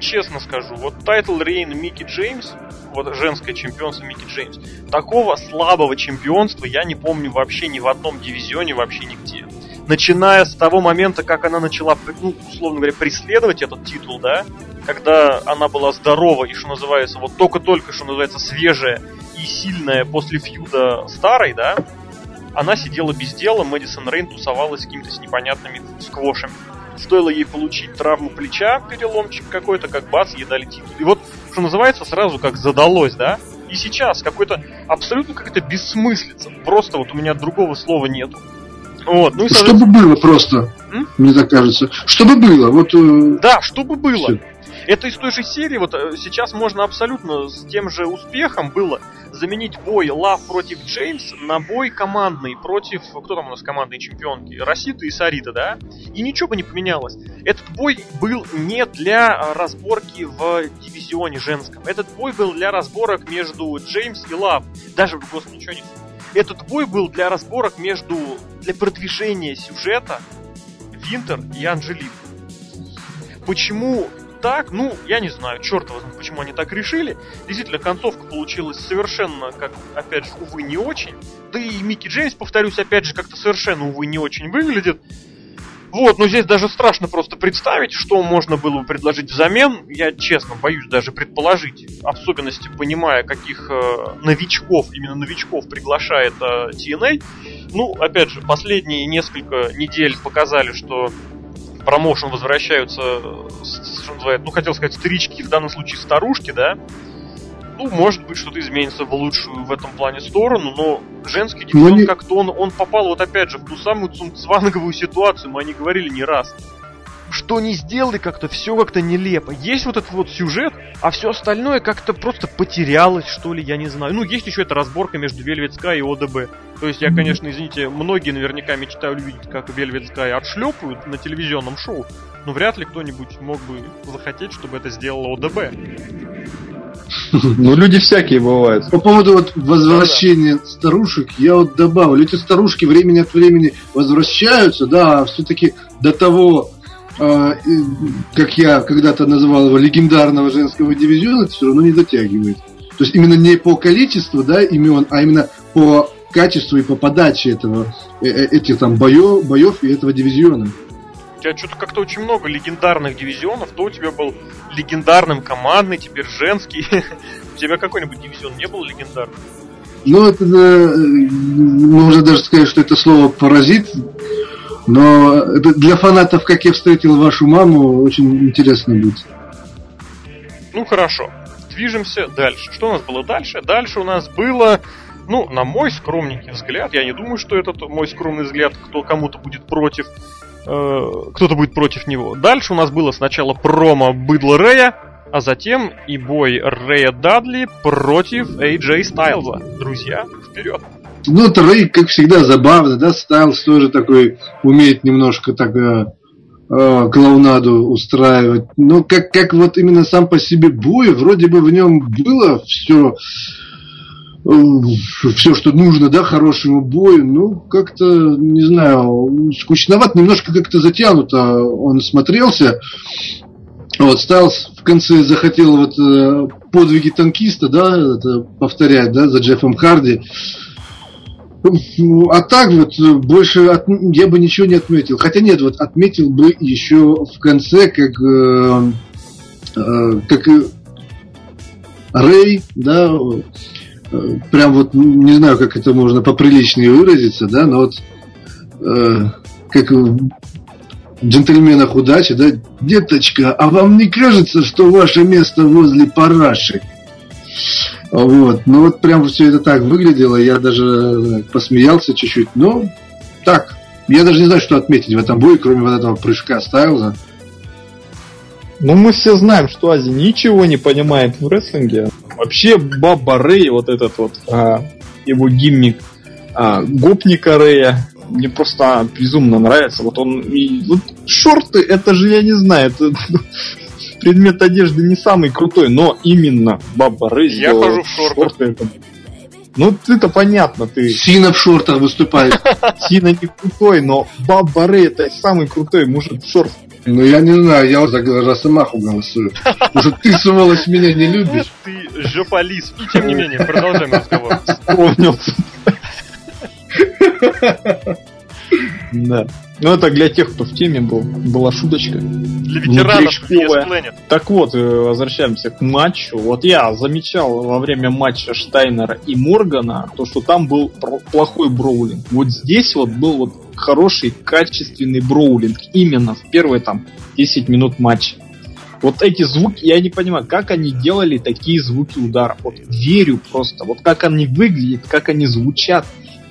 честно скажу, вот title reign Микки Джеймс, вот женское чемпионство Микки Джеймс, такого слабого чемпионства я не помню вообще ни в одном дивизионе, вообще нигде. Начиная с того момента, как она начала, ну, условно говоря, преследовать этот титул, да, когда она была здорова и, что называется, вот только-только, что называется, свежая и сильная после фьюда старой, да, она сидела без дела, Мэдисон Рейн тусовалась с какими-то непонятными сквошами. Стоило ей получить травму плеча, переломчик какой-то, как бац, ей дали титул. И вот, что называется, сразу как задалось, да? И сейчас какой-то абсолютно какая-то бессмыслица. Просто вот у меня другого слова нету. Вот, ну и, Чтобы было просто, М? мне так кажется. Чтобы было, вот... Э, да, чтобы было. Все. Это из той же серии, вот э, сейчас можно абсолютно с тем же успехом было заменить бой Лав против Джеймс на бой командный против, кто там у нас командные чемпионки, Расита и Сарита, да? И ничего бы не поменялось. Этот бой был не для разборки в дивизионе женском. Этот бой был для разборок между Джеймс и Лав. Даже, господи, ничего не... Этот бой был для разборок между... для продвижения сюжета Винтер и Анжелик. Почему так, ну, я не знаю, черт возьми, почему они так решили. Действительно, концовка получилась совершенно, как, опять же, увы, не очень. Да и Микки Джеймс, повторюсь, опять же, как-то совершенно, увы, не очень выглядит. Вот, но здесь даже страшно просто представить, что можно было бы предложить взамен. Я, честно, боюсь даже предположить, особенности понимая, каких э, новичков, именно новичков приглашает э, TNA. Ну, опять же, последние несколько недель показали, что промоушен возвращаются, что называется, ну, хотел сказать, старички, в данном случае старушки, да, ну, может быть, что-то изменится в лучшую в этом плане сторону, но женский дивизион ну, как-то он, он попал вот опять же в ту самую цунцванговую ситуацию, мы о ней говорили не раз что не сделали как-то, все как-то нелепо. Есть вот этот вот сюжет, а все остальное как-то просто потерялось, что ли, я не знаю. Ну, есть еще эта разборка между Velvet Sky и ОДБ. То есть я, конечно, извините, многие наверняка мечтают увидеть, как Velvet Sky отшлепают на телевизионном шоу, но вряд ли кто-нибудь мог бы захотеть, чтобы это сделала ОДБ. Ну, люди всякие бывают. По поводу вот возвращения да, да. старушек, я вот добавлю, эти старушки времени от времени возвращаются, да, все-таки до того а, как я когда-то называл его, легендарного женского дивизиона, это все равно не дотягивает. То есть именно не по количеству да, имен, а именно по качеству и по подаче этого, э, э, этих там боев, боев и этого дивизиона. У тебя что-то как-то очень много легендарных дивизионов, то у тебя был легендарным командный, теперь женский. У тебя какой-нибудь дивизион не был легендарным? Ну, это, э, можно даже сказать, что это слово паразит, но для фанатов, как я встретил вашу маму, очень интересно будет. Ну хорошо, движемся дальше. Что у нас было дальше? Дальше у нас было, ну, на мой скромненький взгляд, я не думаю, что этот мой скромный взгляд, кто кому-то будет против, э, кто-то будет против него. Дальше у нас было сначала промо быдла Рэя, а затем и бой Рэя Дадли против AJ Стайлза. Друзья, вперед! Ну, Рэй, как всегда, забавно, да, Стайлз тоже такой умеет немножко так э, э, клоунаду устраивать. Но как, как вот именно сам по себе бой, вроде бы в нем было все э, все, что нужно, да, хорошему бою, ну, как-то, не знаю, скучноват, немножко как-то затянуто он смотрелся. Вот, Стайлс в конце захотел вот э, подвиги танкиста, да, это повторять, да, за Джеффом Харди. Ну, а так вот больше от, я бы ничего не отметил. Хотя нет, вот отметил бы еще в конце, как э, э, как Рэй, да, э, прям вот не знаю, как это можно поприличнее выразиться, да, но вот э, как джентльменах удачи, да, деточка, а вам не кажется, что ваше место возле параши? Вот, ну вот прям все это так выглядело, я даже э, посмеялся чуть-чуть, но так, я даже не знаю, что отметить в этом бою, кроме вот этого прыжка Стайлза. Ну, мы все знаем, что Ази ничего не понимает в рестлинге. Вообще, Баба Рэй, вот этот вот, а, его гиммик а, гопника Рэя, мне просто безумно нравится. Вот он и вот шорты, это же я не знаю, это предмет одежды не самый крутой, но именно Баба Рэй Я хожу в шортах. Шорты, это... Ну, ты-то понятно, ты... Сина в шортах выступает. Сина не крутой, но Баба Рэй это самый крутой мужик в шортах. Ну, я не знаю, я за Росомаху голосую. Потому что ты, сволочь, меня не любишь. Ты жополис. И тем не менее, продолжаем разговор. Вспомнился. Да. Ну, это для тех, кто в теме был. Была шуточка. Для ветеранов Так вот, э, возвращаемся к матчу. Вот я замечал во время матча Штайнера и Моргана, то, что там был плохой броулинг. Вот здесь вот был вот хороший, качественный броулинг. Именно в первые там 10 минут матча. Вот эти звуки, я не понимаю, как они делали такие звуки удара. Вот верю просто. Вот как они выглядят, как они звучат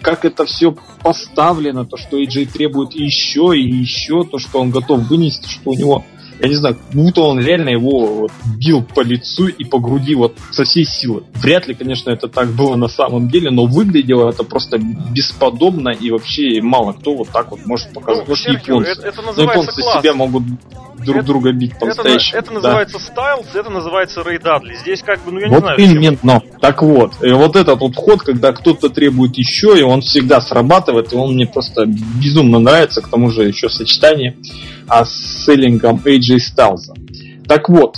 как это все поставлено, то, что AJ требует еще и еще, то, что он готов вынести, что у него, я не знаю, будто он реально его вот, бил по лицу и по груди вот со всей силы. Вряд ли, конечно, это так было на самом деле, но выглядело это просто бесподобно и вообще мало кто вот так вот может показать. Ну, японцы. Это, это японцы класс. себя могут друг это, друга бить по-настоящему. Это, это называется да. это называется Рэй Дадли. Здесь как бы, ну я вот не знаю. Именно. Так вот, и вот этот вот ход, когда кто-то требует еще, и он всегда срабатывает, и он мне просто безумно нравится, к тому же еще сочетание а с селлингом AJ Styles. Так вот,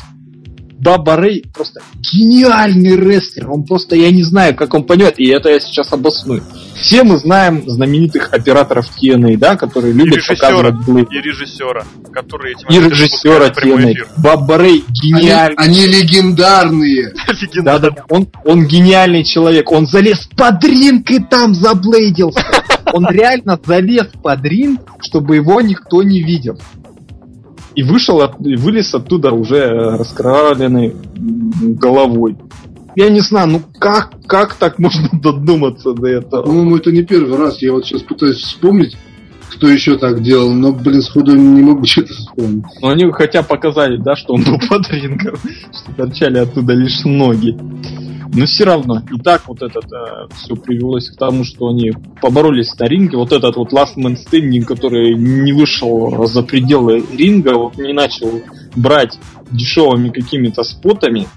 Баба Рэй просто гениальный рестлер. Он просто, я не знаю, как он поймет, и это я сейчас обосную. Все мы знаем знаменитых операторов TNA, да, которые любят и показывать блы. И режиссера, которые этим И режиссера TNA. Баба Рэй гениальный. Они, они легендарные. Да, да, он, он гениальный человек. Он залез под ринг и там заблейдился. Он реально залез под ринг, чтобы его никто не видел и вышел, от, и вылез оттуда уже э, раскровавленной головой. Я не знаю, ну как, как так можно додуматься до этого? По-моему, это не первый раз. Я вот сейчас пытаюсь вспомнить, кто еще так делал, но, блин, сходу не могу что-то вспомнить. Ну, они хотя показали, да, что он был под рингом, что торчали оттуда лишь ноги. Но все равно, и так вот это э, все привелось к тому, что они поборолись на ринге. Вот этот вот Last Man Standing, который не вышел за пределы ринга, вот не начал брать дешевыми какими-то спотами,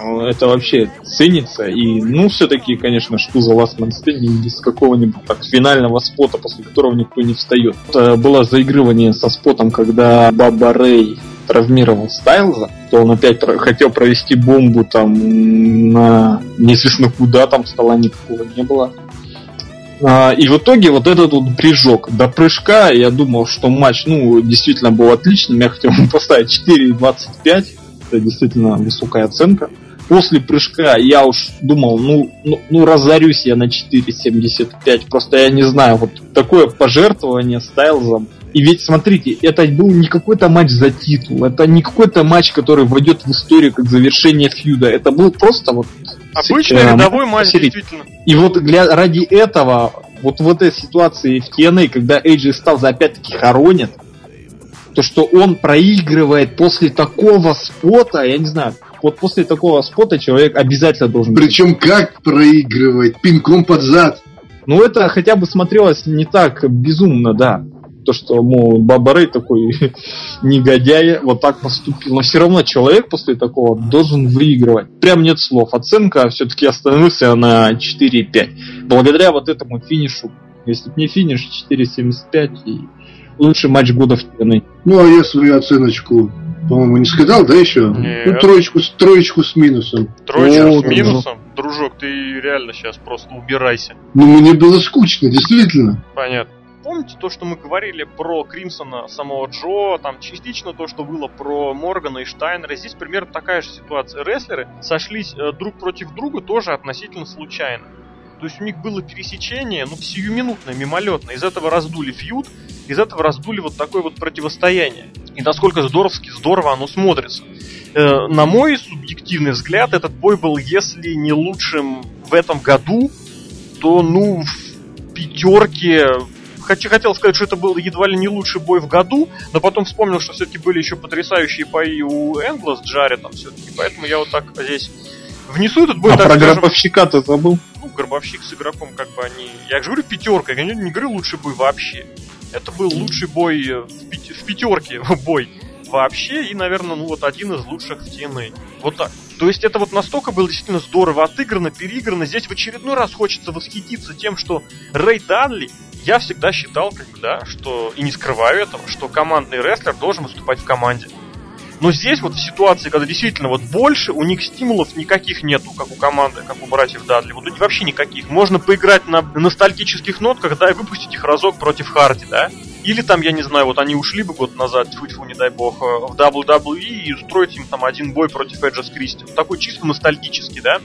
э, это вообще ценится. И, ну, все-таки, конечно, что за Last Man Standing без какого-нибудь так финального спота, после которого никто не встает. Это было заигрывание со спотом, когда Баба Рэй травмировал Стайлза, то он опять хотел провести бомбу там на неизвестно куда, там стола никакого не было. А, и в итоге вот этот вот прыжок до прыжка, я думал, что матч, ну, действительно был отличным. Я хотел поставить 4.25. Это действительно высокая оценка. После прыжка я уж думал, ну, ну, ну разорюсь я на 4.75. Просто я не знаю, вот такое пожертвование Стайлзом. И ведь, смотрите, это был не какой-то матч за титул, это не какой-то матч, который войдет в историю как завершение фьюда. Это был просто вот Обычный э, рядовой матч, действительно. И вот для, ради этого, вот в этой ситуации в TNA, когда AJ Styles опять-таки хоронит, то, что он проигрывает после такого спота, я не знаю, вот после такого спота человек обязательно должен... Причем как проигрывает? Пинком под зад. Ну, это хотя бы смотрелось не так безумно, да то, что, мол, Баба Рэй такой негодяй, вот так поступил. Но все равно человек после такого должен выигрывать. Прям нет слов. Оценка все-таки остановился на 4,5. Благодаря вот этому финишу. Если бы не финиш, 4,75 и лучший матч года в TNA. Ну, а я свою оценочку, по-моему, не сказал, да, еще? Нет. Ну, троечку, троечку с минусом. Троечку О, с минусом? Дружок, ты реально сейчас просто убирайся. Ну, мне было скучно, действительно. Понятно помните то, что мы говорили про Кримсона, самого Джо, там частично то, что было про Моргана и Штайнера. Здесь примерно такая же ситуация. Рестлеры сошлись э, друг против друга тоже относительно случайно. То есть у них было пересечение, ну, сиюминутное, мимолетное. Из этого раздули фьюд, из этого раздули вот такое вот противостояние. И насколько здоровски, здорово оно смотрится. Э, на мой субъективный взгляд, этот бой был, если не лучшим в этом году, то, ну, в пятерке хотел сказать, что это был едва ли не лучший бой в году, но потом вспомнил, что все-таки были еще потрясающие бои у Энгла с Джаретом все-таки, поэтому я вот так здесь внесу этот бой. А так про скажем, гробовщика ты забыл? Ну, гробовщик с игроком, как бы они... Я же говорю пятерка, я не, не говорю лучший бой вообще. Это был лучший бой в, пяти... в пятерке бой вообще, и, наверное, ну вот один из лучших в TNA. Вот так. То есть это вот настолько было действительно здорово отыграно, переиграно. Здесь в очередной раз хочется восхититься тем, что Рэй Данли я всегда считал, как бы, да, что, и не скрываю этого, что командный рестлер должен выступать в команде. Но здесь вот в ситуации, когда действительно вот больше, у них стимулов никаких нету, как у команды, как у братьев Дадли. Вот вообще никаких. Можно поиграть на ностальгических нотках, да, и выпустить их разок против Харди, да. Или там, я не знаю, вот они ушли бы год назад, тьфу не дай бог, э, в WWE и устроить им там один бой против Эджа с Кристи. Такой чисто ностальгический, да?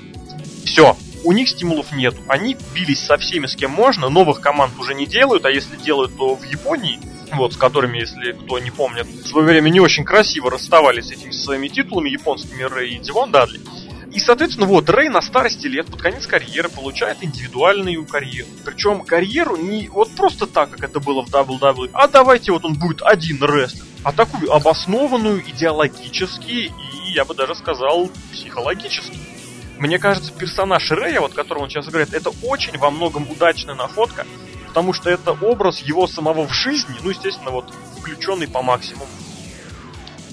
Все у них стимулов нет. Они бились со всеми, с кем можно, новых команд уже не делают, а если делают, то в Японии, вот, с которыми, если кто не помнит, в свое время не очень красиво расставались с этими своими титулами японскими Рэй и Дивон Дадли. И, соответственно, вот, Рэй на старости лет, под конец карьеры, получает индивидуальную карьеру. Причем карьеру не вот просто так, как это было в WWE, а давайте вот он будет один рестлер, а такую обоснованную идеологически и, я бы даже сказал, психологически. Мне кажется, персонаж Рэя, вот которого он сейчас играет, это очень во многом удачная находка, потому что это образ его самого в жизни, ну, естественно, вот включенный по максимуму.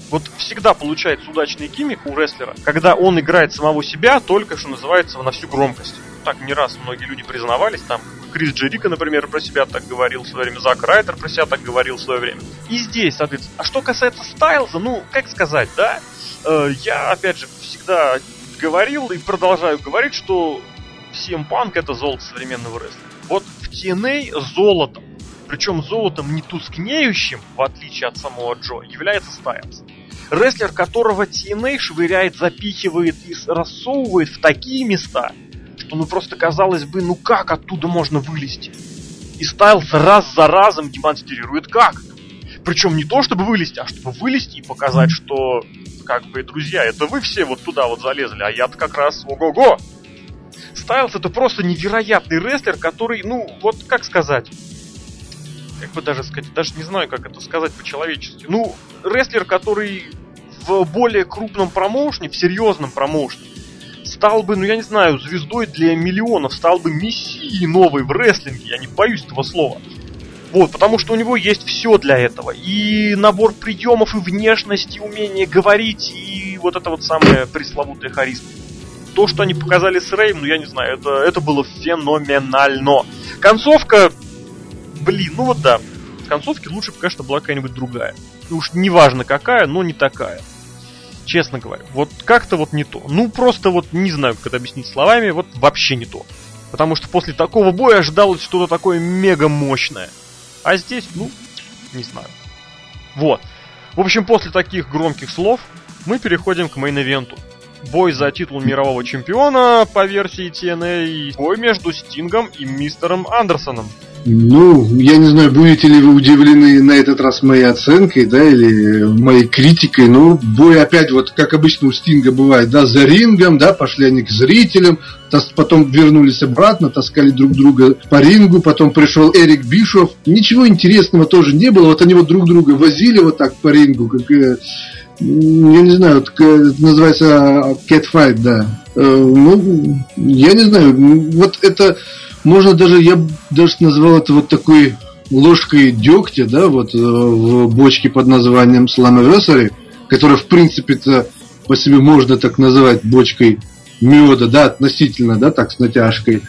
Вот всегда получается удачный гиммик у рестлера, когда он играет самого себя, только что называется на всю громкость. Так не раз многие люди признавались, там Крис Джерика, например, про себя так говорил в свое время, Зак Райтер про себя так говорил в свое время. И здесь, соответственно. А что касается Стайлза, ну, как сказать, да? Э, я, опять же, всегда говорил и продолжаю говорить, что CM Punk это золото современного рестлинга. Вот в TNA золотом, причем золотом не тускнеющим, в отличие от самого Джо, является Стайлз. Рестлер, которого TNA швыряет, запихивает и рассовывает в такие места, что ну просто казалось бы, ну как оттуда можно вылезти? И Стайлз раз за разом демонстрирует как. Причем не то, чтобы вылезти, а чтобы вылезти и показать, что как бы, друзья, это вы все вот туда вот залезли, а я-то как раз ого-го. Стайлс это просто невероятный рестлер, который, ну, вот как сказать, как бы даже сказать, даже не знаю, как это сказать по-человечески. Ну, рестлер, который в более крупном промоушне, в серьезном промоушне, стал бы, ну я не знаю, звездой для миллионов, стал бы мессией новой в рестлинге, я не боюсь этого слова. Вот, потому что у него есть все для этого. И набор приемов, и внешность, и умение говорить, и вот это вот самое пресловутое харизма. То, что они показали с Рэем, ну я не знаю, это, это было феноменально. Концовка, блин, ну вот да. В концовке лучше бы, конечно, была какая-нибудь другая. Ну уж неважно какая, но не такая. Честно говоря. Вот как-то вот не то. Ну просто вот не знаю, как это объяснить словами, вот вообще не то. Потому что после такого боя ожидалось что-то такое мега мощное. А здесь, ну, не знаю. Вот. В общем, после таких громких слов мы переходим к мейн-ивенту. Бой за титул мирового чемпиона по версии TNA. Бой между Стингом и мистером Андерсоном. Ну, я не знаю, будете ли вы удивлены на этот раз моей оценкой, да, или моей критикой. Ну, бой опять, вот как обычно у Стинга бывает, да, за рингом, да, пошли они к зрителям, потом вернулись обратно, таскали друг друга по рингу, потом пришел Эрик Бишов. Ничего интересного тоже не было, вот они вот друг друга возили вот так по рингу, как, э, я не знаю, вот, это называется catfight, да. Э, ну, я не знаю, м, вот это можно даже, я даже назвал это вот такой ложкой дегтя, да, вот э, в бочке под названием Slammiversary, которая, в принципе-то, по себе можно так называть бочкой меда, да, относительно, да, так, с натяжкой.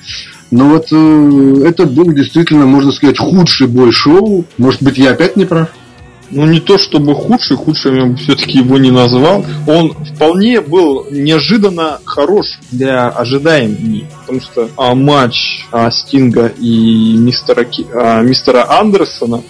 Но вот э, это был действительно, можно сказать, худший бой шоу. Может быть, я опять не прав? Ну, не то чтобы худший, худшим я бы все-таки его не назвал. Он вполне был неожиданно хорош для ожидаемых. Потому что а, матч а, Стинга и мистера, Ки- а, мистера Андерсона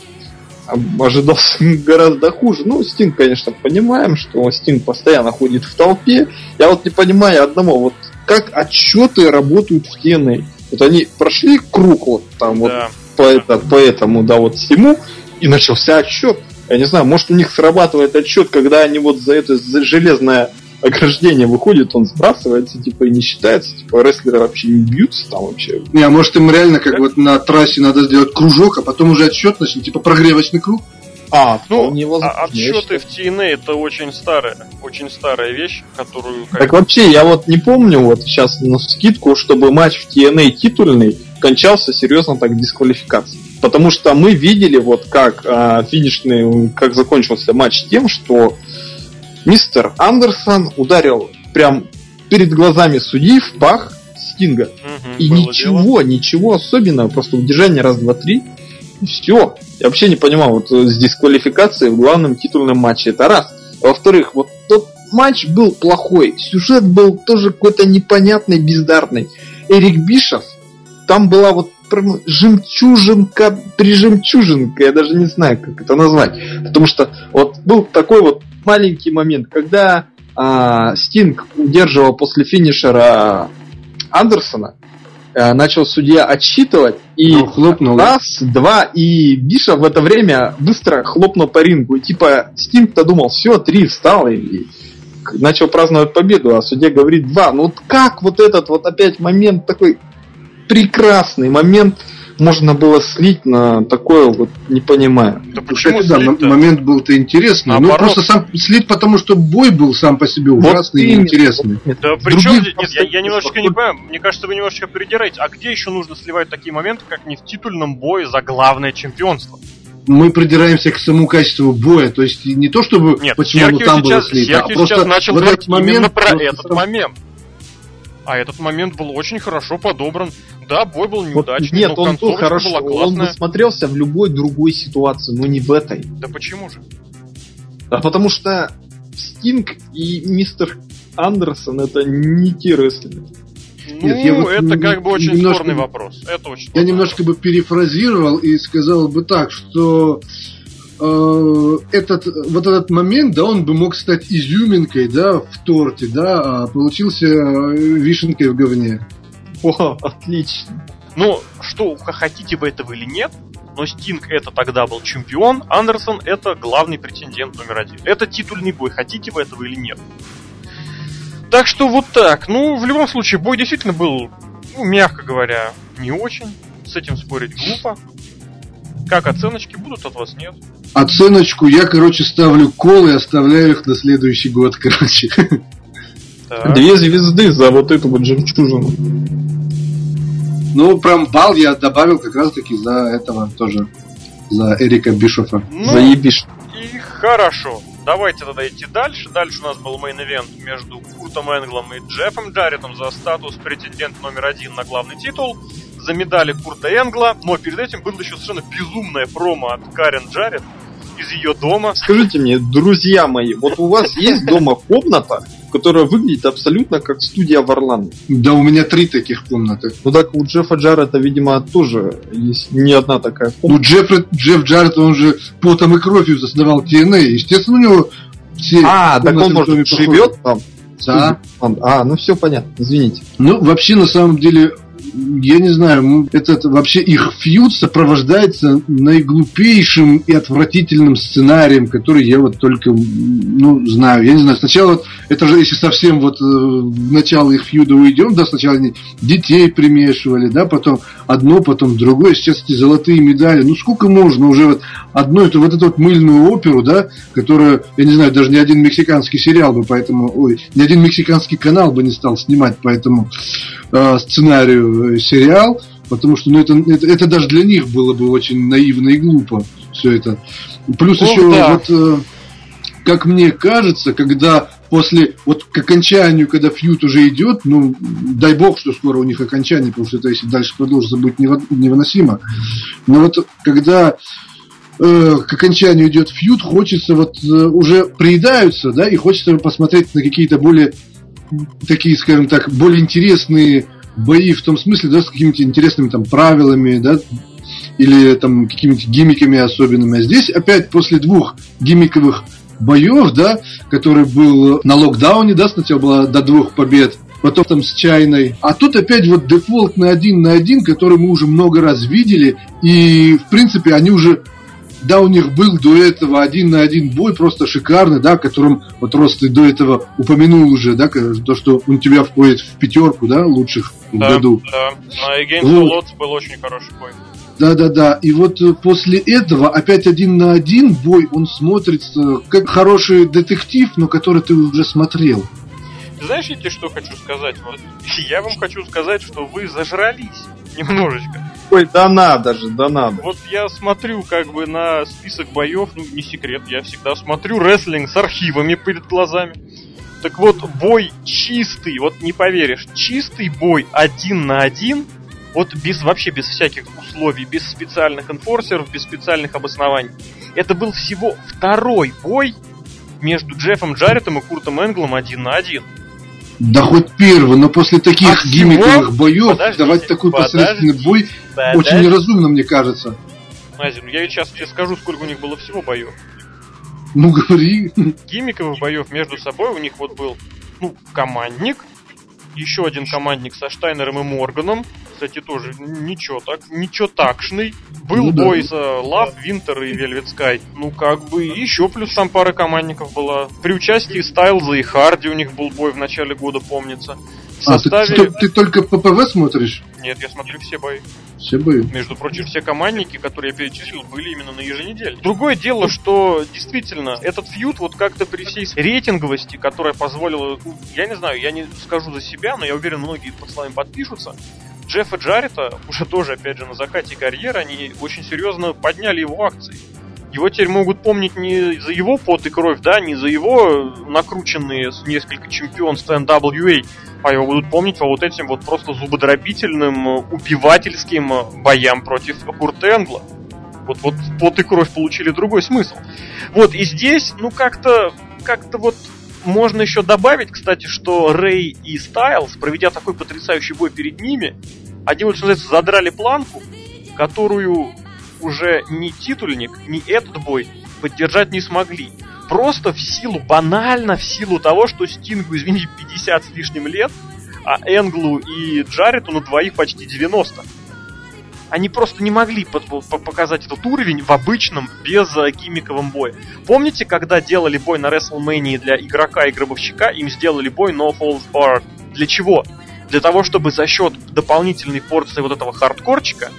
ожидался гораздо хуже. Ну, Стинг, конечно, понимаем, что Стинг постоянно ходит в толпе. Я вот не понимаю одного, вот как отчеты работают в TNA. Вот они прошли круг вот там вот Да. по, это, по этому, да, вот всему, и начался отсчет. Я не знаю, может у них срабатывает отсчет, когда они вот за это за железное ограждение выходят, он сбрасывается, типа, и не считается, типа, рестлеры вообще не бьются там вообще. Не, а может им реально как вот на трассе надо сделать кружок, а потом уже отсчет начнет, типа прогревочный круг? А, Ну, а я отсчеты считаю. в TNA это очень старая, очень старая вещь, которую... Так вообще, я вот не помню, вот сейчас на скидку, чтобы матч в TNA титульный кончался серьезно так дисквалификацией. Потому что мы видели, вот как а, финишный, как закончился матч тем, что мистер Андерсон ударил прям перед глазами судьи в пах Стинга. Мгм, И ничего, дело. ничего особенного, просто удержание раз, два, три, все. Я вообще не понимал, вот э, с дисквалификацией в главном титульном матче, это раз. Во-вторых, вот тот матч был плохой, сюжет был тоже какой-то непонятный, бездарный. Эрик Бишев, там была вот прям жемчужинка, прижемчужинка, я даже не знаю, как это назвать. Потому что вот был такой вот маленький момент, когда а, Стинг удерживал после финишера Андерсона, начал судья отсчитывать, и Ну, хлопнул, раз, два, и Биша в это время быстро хлопнул по рингу. И типа Стинг-то думал, все, три, встал и, начал праздновать победу, а судья говорит два. Ну вот как вот этот вот опять момент такой прекрасный момент можно было слить на такое вот, не понимаю. Да почему Кстати, да, момент был-то интересный. Ну, Наоборот. просто сам слит, потому что бой был сам по себе ужасный и именно. интересный. Да В при чем других здесь- Нет, я, я немножечко не понимаю. Мне кажется, вы немножечко придираете. А где еще нужно сливать такие моменты, как не в титульном бое за главное чемпионство? Мы придираемся к самому качеству боя. То есть не то, чтобы Нет, почему Серхио там было сейчас, слито, Серхио а просто сейчас начал вот говорить этот момент именно про этот момент. А этот момент был очень хорошо подобран. Да, бой был Вот неудачный, нет, но он был хорошо, была он бы классная. смотрелся в любой другой ситуации, но не в этой. Да почему же? А потому что Стинг и мистер Андерсон это не те рестлеры. Ну, Нет, я вот это как бы очень немножко- спорный вопрос. Это очень Я немножко бы перефразировал и сказал бы так, что этот вот этот момент, да, он бы мог стать изюминкой, да, в торте, да, а получился э, вишенкой в говне. О, отлично. Ну, что, хотите вы этого или нет, но Стинг это тогда был чемпион, Андерсон это главный претендент номер один. Это титульный бой, хотите вы этого или нет. Так что вот так. Ну, в любом случае, бой действительно был, ну, мягко говоря, не очень. С этим спорить глупо. Как оценочки будут от вас нет? Оценочку я, короче, ставлю кол и оставляю их на следующий год, короче. Так. Две звезды за вот эту вот жемчужину. Ну, прям балл я добавил как раз таки за этого тоже, за Эрика Бишофа. Ну, Заебись. И хорошо. Давайте тогда идти дальше. Дальше у нас был main event между Куртом Энглом и Джеффом Джарретом за статус претендент номер один на главный титул. За медали Курта Энгла. Но перед этим было еще совершенно безумное промо от Карен Джаррет из ее дома. Скажите мне, друзья мои, вот у вас есть дома комната, в которая выглядит абсолютно как студия Варлан. Да, у меня три таких комнаты. Ну так у Джеффа Джаррета, видимо, тоже есть не одна такая Ну, Джефф, Джефф Джаррет, он же потом и кровью основал TNA. Естественно, у него все А, так он, в может, живет там? Да. А, ну все понятно, извините. Ну, вообще, на самом деле, я не знаю, этот вообще их фьюд сопровождается наиглупейшим и отвратительным сценарием, который я вот только, ну, знаю. Я не знаю, сначала вот, это же если совсем вот э, в начало их фьюда уйдем, да, сначала они детей примешивали, да, потом одно, потом другое, сейчас эти золотые медали, ну, сколько можно уже вот одно, это вот эту вот мыльную оперу, да, которая, я не знаю, даже ни один мексиканский сериал бы поэтому, ой, ни один мексиканский канал бы не стал снимать по этому э, сценарию э, сериал, потому что ну, это, это, это даже для них было бы очень наивно и глупо все это. Плюс Ох, еще да. вот, э, как мне кажется, когда после, вот к окончанию, когда фьют уже идет, ну, дай бог, что скоро у них окончание, потому что это если дальше продолжится, будет невыносимо. Но вот когда э, к окончанию идет фьют, хочется вот э, уже приедаются, да, и хочется посмотреть на какие-то более такие, скажем так, более интересные бои в том смысле, да, с какими-то интересными там правилами, да, или там какими-то гиммиками особенными. А здесь опять после двух гиммиковых боев, да, который был на локдауне, да, сначала было до двух побед, потом там с чайной. А тут опять вот дефолт на один на один, который мы уже много раз видели, и в принципе они уже да, у них был до этого один на один бой просто шикарный, да, которым вот Рост ты до этого упомянул уже, да, то, что он тебя входит в пятерку, да, лучших в Да, году. да. На Against Вот. был очень хороший бой. Да, да, да. И вот э, после этого опять один на один бой, он смотрится как хороший детектив, но который ты уже смотрел. Ты знаешь, я тебе что хочу сказать? Вот, я вам хочу сказать, что вы зажрались немножечко. Ой, да надо же, да надо. Вот я смотрю как бы на список боев, ну не секрет, я всегда смотрю рестлинг с архивами перед глазами. Так вот, бой чистый, вот не поверишь, чистый бой один на один, вот без вообще без всяких условий, без специальных энфорсеров, без специальных обоснований. Это был всего второй бой между Джеффом Джарретом и Куртом Энглом один на один. Да хоть первый, но после таких А гиммиковых боев Подождите, давать такой посредственный подождите, бой очень неразумно, мне кажется. Назим, я сейчас тебе скажу, сколько у них было всего боев. Ну говори. гиммиковых боев между собой у них вот был, ну, командник, еще один командник со Штайнером и Морганом, кстати, тоже ничего так, ничего такшный. Был Ну да. бой за Лав, Винтер и Вельвет Скай. Ну, как бы, еще плюс там пара командников была. При участии Стайлза и Харди у них был бой в начале года, помнится. В А, ты, составе... ты- ты только ППВ смотришь? Нет, я смотрю все бои. Все бои. Между прочим, все командники, которые я перечислил, были именно на еженедельно. Другое дело, что действительно этот фьюд вот как-то при всей рейтинговости, которая позволила, ну, я не знаю, я не скажу за себя, но я уверен, многие под словами подпишутся. Джеффа Джаррета, уже тоже, опять же, на закате карьеры, они очень серьезно подняли его акции. Его теперь могут помнить не за его пот и кровь, да, не за его накрученные несколько чемпионств NWA, а его будут помнить по вот этим вот просто зубодробительным, убивательским боям против Курта Энгла. Вот, вот пот и кровь получили другой смысл. Вот, и здесь, ну, как-то, как-то вот можно еще добавить, кстати, что Рэй и Стайлз, проведя такой потрясающий бой перед ними, они вот, что называется, задрали планку, которую уже ни титульник, ни этот бой поддержать не смогли. Просто в силу, банально в силу того, что Стингу, извините, 50 с лишним лет, а Энглу и Джарету на двоих почти 90. Они просто не могли по- по- показать этот уровень в обычном, без э, гиммиковом бое. Помните, когда делали бой на WrestleMania для игрока и гробовщика, им сделали бой No Falls Bar? Для чего? Для того, чтобы за счет дополнительной порции вот этого хардкорчика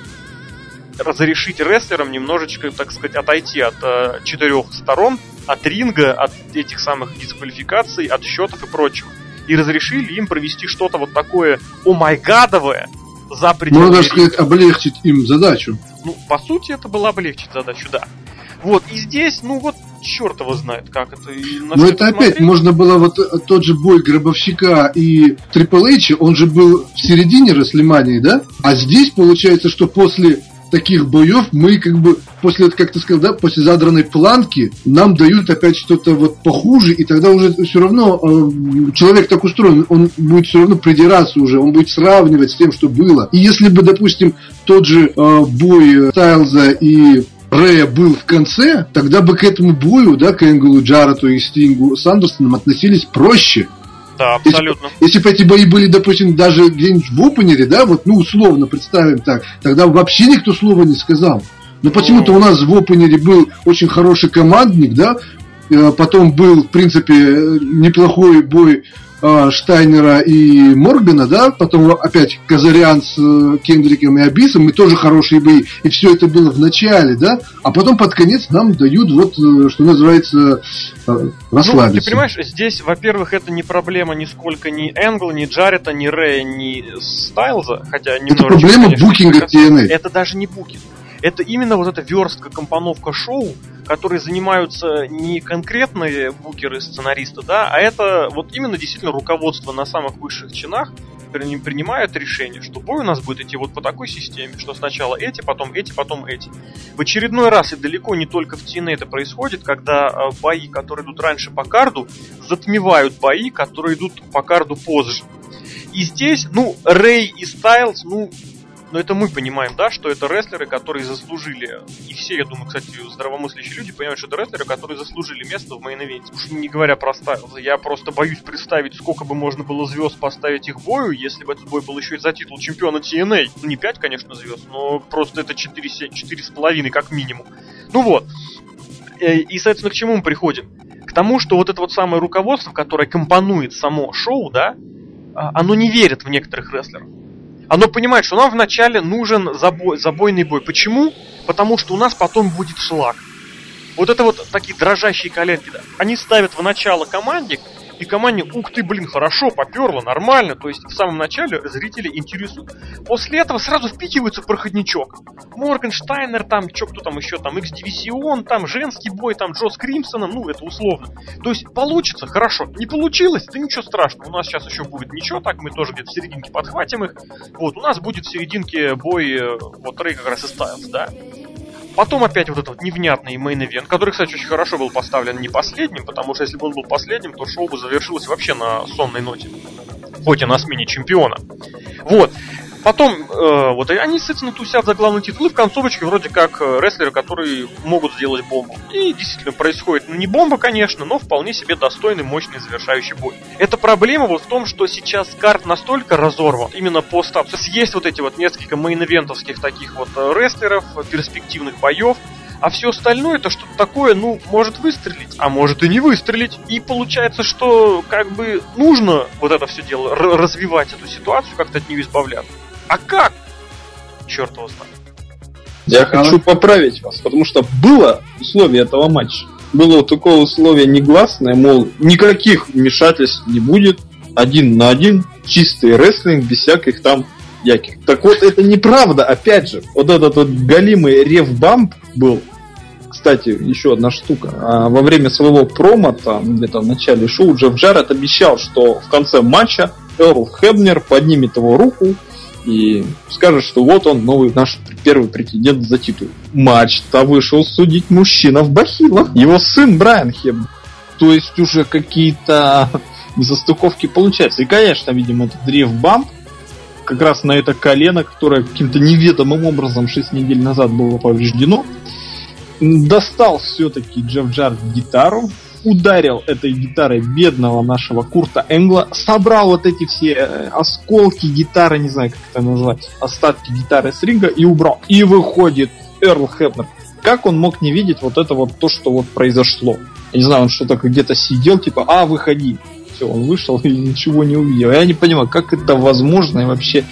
разрешить рестлерам немножечко, так сказать, отойти от э, четырех сторон, от ринга, от этих самых дисквалификаций, от счетов и прочего. И разрешили им провести что-то вот такое омайгадовое за пределами Можно даже ринга. сказать, облегчить им задачу. Ну, по сути, это было облегчить задачу, да. Вот, и здесь, ну вот, черт его знает, как это. Но что это опять посмотреть. можно было вот э, тот же бой Гробовщика и Трипл Эйча, он же был в середине Расслемании, да? А здесь получается, что после таких боев мы как бы после, как ты сказал, да, после задранной планки нам дают опять что-то вот похуже, и тогда уже все равно э, человек так устроен, он будет все равно придираться уже, он будет сравнивать с тем, что было. И если бы, допустим, тот же э, бой Стайлза и Рэя был в конце, тогда бы к этому бою, да, к Энгелу, Джарету и Стингу с Андерсоном относились проще. Да, абсолютно. Если, если бы эти бои были, допустим, даже где-нибудь в опенере, да, вот, ну, условно представим так, тогда вообще никто слова не сказал. Но почему-то у нас в опенере был очень хороший командник, да, э, потом был, в принципе, неплохой бой э, Штайнера и Моргана, да, потом опять Казарян с э, Кендриком и Абисом, и тоже хорошие бои, и все это было в начале, да, а потом под конец нам дают вот, что называется, расслабиться. Ну, ты понимаешь, здесь, во-первых, это не проблема нисколько ни Энгл, ни Джарета, ни Рэя, ни Стайлза, хотя немножечко... Это проблема конечно, букинга TNA. Это даже не букинг это именно вот эта верстка, компоновка шоу, которые занимаются не конкретные букеры, сценаристы, да, а это вот именно действительно руководство на самых высших чинах принимают решение, что бой у нас будет идти вот по такой системе, что сначала эти, потом эти, потом эти. В очередной раз, и далеко не только в TNA это происходит, когда э, бои, которые идут раньше по карду, затмевают бои, которые идут по карду позже. И здесь, ну, Рэй и Стайлз, ну, но это мы понимаем, да, что это рестлеры, которые заслужили, и все, я думаю, кстати, здравомыслящие люди понимают, что это рестлеры, которые заслужили место в main event е. Уж не говоря про Стайлза, я просто боюсь представить, сколько бы можно было звезд поставить их бою, если бы этот бой был еще и за титул чемпиона TNA. Ну, не 5, конечно, звезд, но просто это 4, 4,5 как минимум. Ну вот. Э, и, соответственно, к чему мы приходим? К тому, что вот это вот самое руководство, которое компонует само шоу, да, а, оно не верит в некоторых рестлеров оно понимает, что нам вначале нужен забой, забойный бой. Почему? Потому что у нас потом будет шлак. Вот это вот такие дрожащие коленки, да. Они ставят в начало командник, и команде, ух ты, блин, хорошо, поперло, нормально. То есть в самом начале зрители интересуют. После этого сразу впихивается проходничок. Моргенштайнер, там, чё кто там еще, там, X-Division, там, женский бой, там, Джо с Кримсоном, ну, это условно. То есть получится, хорошо. Не получилось, да ничего страшного. У нас сейчас еще будет ничего, так мы тоже где-то в серединке подхватим их. Вот, у нас будет в серединке бой, э, вот, Рэй как раз и Стайлз, да. Потом опять вот этот вот невнятный main event, который, кстати, очень хорошо был поставлен не последним, потому что если бы он был последним, то шоу бы завершилось вообще на сонной ноте. Хоть и на смене чемпиона. Вот. Потом, э, вот они, соответственно, тусят за главный титул, и в концовочке вроде как э, рестлеры, которые могут сделать бомбу. И действительно происходит, ну не бомба, конечно, но вполне себе достойный, мощный завершающий бой. Эта проблема вот в том, что сейчас card настолько разорван, именно по статусу. Есть вот эти вот несколько main event овских таких вот э, рестлеров, перспективных боев, а все остальное это что-то такое, ну, может выстрелить, а может и не выстрелить. И получается, что как бы нужно вот это все дело развивать эту ситуацию, как-то от нее избавляться. А как? Черт его знает. Я а? хочу поправить вас, потому что было условие этого матча. Было вот такое условие негласное, мол, никаких вмешательств не будет, один на один, чистый рестлинг, без всяких там яких. Так вот, это неправда, опять же. Вот этот вот галимый рев-бамп был, кстати, еще одна штука. А во время своего промо, там, где-то в начале шоу, Джефф Джаред обещал, что в конце матча Эрл Хебнер поднимет его руку и скажет, что вот он новый наш первый претендент за титул. Матч-то вышел судить мужчина в бахилах. Его сын Брайан Хеб. То есть уже какие-то застыковки получаются. И, конечно, видимо, этот древ бамп как раз на это колено, которое каким-то неведомым образом 6 недель назад было повреждено. Достал все-таки Джефф Джард гитару, ударил этой гитарой бедного нашего Курта Энгла, собрал вот эти все э, осколки гитары, не знаю, как это назвать, остатки гитары с ринга и убрал. И выходит Эрл Хепнер. Как он мог не видеть вот это вот то, что вот произошло? Я не знаю, он что-то где-то сидел, типа, а, выходи. Все, он вышел и ничего не увидел. Я не понимаю, как это возможно и вообще,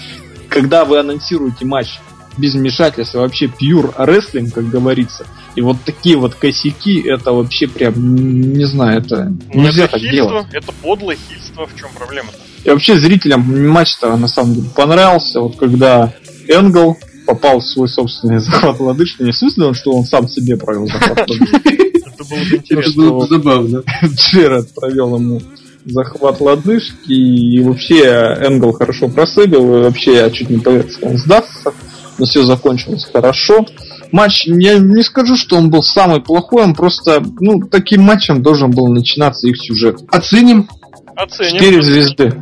когда вы анонсируете матч без вмешательства, вообще pure рестлинг, как говорится, и вот такие вот косяки, это вообще прям, не знаю, это ну, нельзя это так хильство, делать. Это подлое хильство, в чем проблема-то? И вообще зрителям матч-то на самом деле понравился, вот когда Энгл попал в свой собственный захват лодыжки, не в смысле, что он сам себе провел захват лодыжки. Это было бы интересно. Это было забавно. Джеред провел ему захват лодыжки, и вообще Энгл хорошо просыгал, и вообще я чуть не поверил, что он сдастся, но все закончилось хорошо. матч, я не скажу, что он был самый плохой, он просто, ну, таким матчем должен был начинаться их сюжет. Оценим. Оценим. Четыре звезды.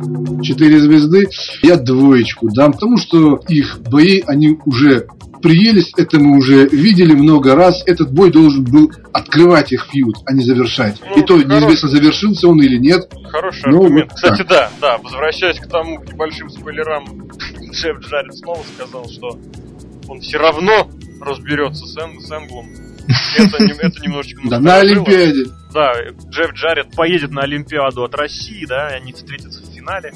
Четыре звезды. Я двоечку дам, потому что их бои, они уже приелись, это мы уже видели много раз. Этот бой должен был открывать их фьюд, а не завершать. Ну, И то хорош. неизвестно, завершился он или нет. Хороший Ну, аргумент. вот Кстати, так. да, да, возвращаясь к тому, к небольшим спойлерам, Джефф Джаред снова сказал, что он все равно разберется с, Эн- с Энглом. Это, это немножечко Да, на. Олимпиаде. Да, Джефф Джаред поедет на Олимпиаду от России, да, и они встретятся в финале.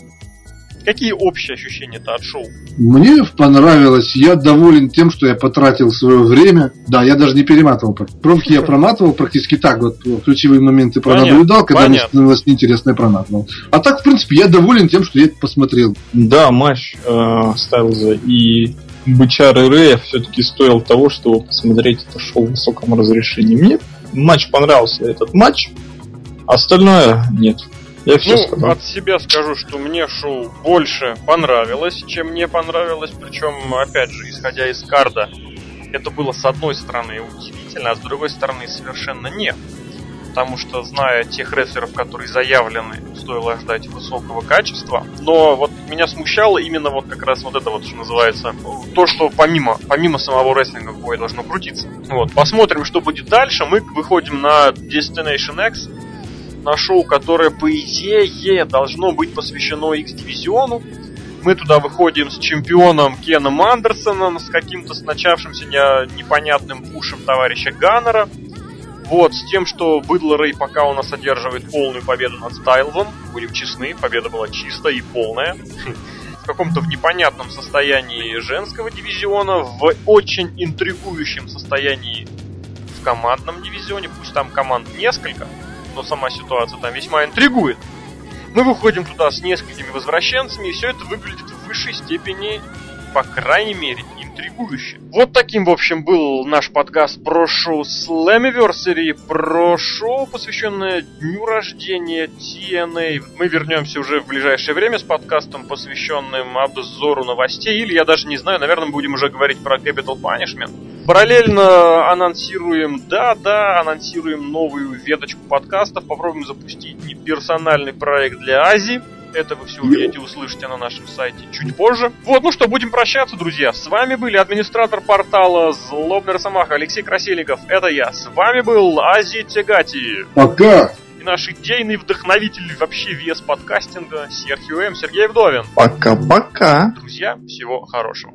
Какие общие ощущения-то от шоу? Мне понравилось. Я доволен тем, что я потратил свое время. Да, я даже не перематывал. Промки я проматывал практически так. Вот ключевые моменты пронаблюдал, когда мне становилось неинтересно, я проматывал. А так, в принципе, я доволен тем, что я это посмотрел. Да, матч э, Стайлза и Бычара Рэя все-таки стоил того, чтобы посмотреть это шоу в высоком разрешении. Мне матч понравился, этот матч. Остальное нет. Я все Ну, сказал. от себя скажу, что мне шоу больше понравилось, чем мне понравилось. Причем, опять же, исходя из карда, это было с одной стороны удивительно, а с другой стороны совершенно нет. Потому что, зная тех рестлеров, которые заявлены, стоило ждать высокого качества. Но вот меня смущало именно вот как раз вот это вот, что называется, то, что помимо, помимо самого рестлинга бой должно крутиться. Вот, посмотрим, что будет дальше. Мы выходим на Destination X, на шоу, которое, по идее, должно быть посвящено X-дивизиону. Мы туда выходим с чемпионом Кеном Андерсоном, с каким-то начавшимся не- непонятным пушем товарища Ганнера. Вот, с тем, что Быдло Рэй пока у нас одерживает полную победу над Стайлзом. Будем честны, победа была чистая и полная. В каком-то непонятном состоянии женского дивизиона, в очень интригующем состоянии в командном дивизионе. Пусть там команд несколько, но сама ситуация там весьма интригует. Мы выходим туда с несколькими возвращенцами, и все это выглядит в высшей степени, по крайней мере, интригующе. Вот таким, в общем, был наш подкаст про шоу Slammiversary, про шоу, посвященное дню рождения TNA. Мы вернемся уже в ближайшее время с подкастом, посвященным обзору новостей, или я даже не знаю, наверное, будем уже говорить про Capital Punishment. Параллельно анонсируем, да-да, анонсируем новую веточку подкастов, попробуем запустить не персональный проект для Азии. Это вы все увидите, услышите на нашем сайте чуть позже. Вот, ну что, будем прощаться, друзья. С вами были администратор портала Злобный Росомаха Алексей Красильников. Это я. С вами был Ази Тягати. Пока! И наш идейный вдохновитель вообще вес подкастинга Серхио М. Сергей Вдовин. Пока-пока. Друзья, всего хорошего.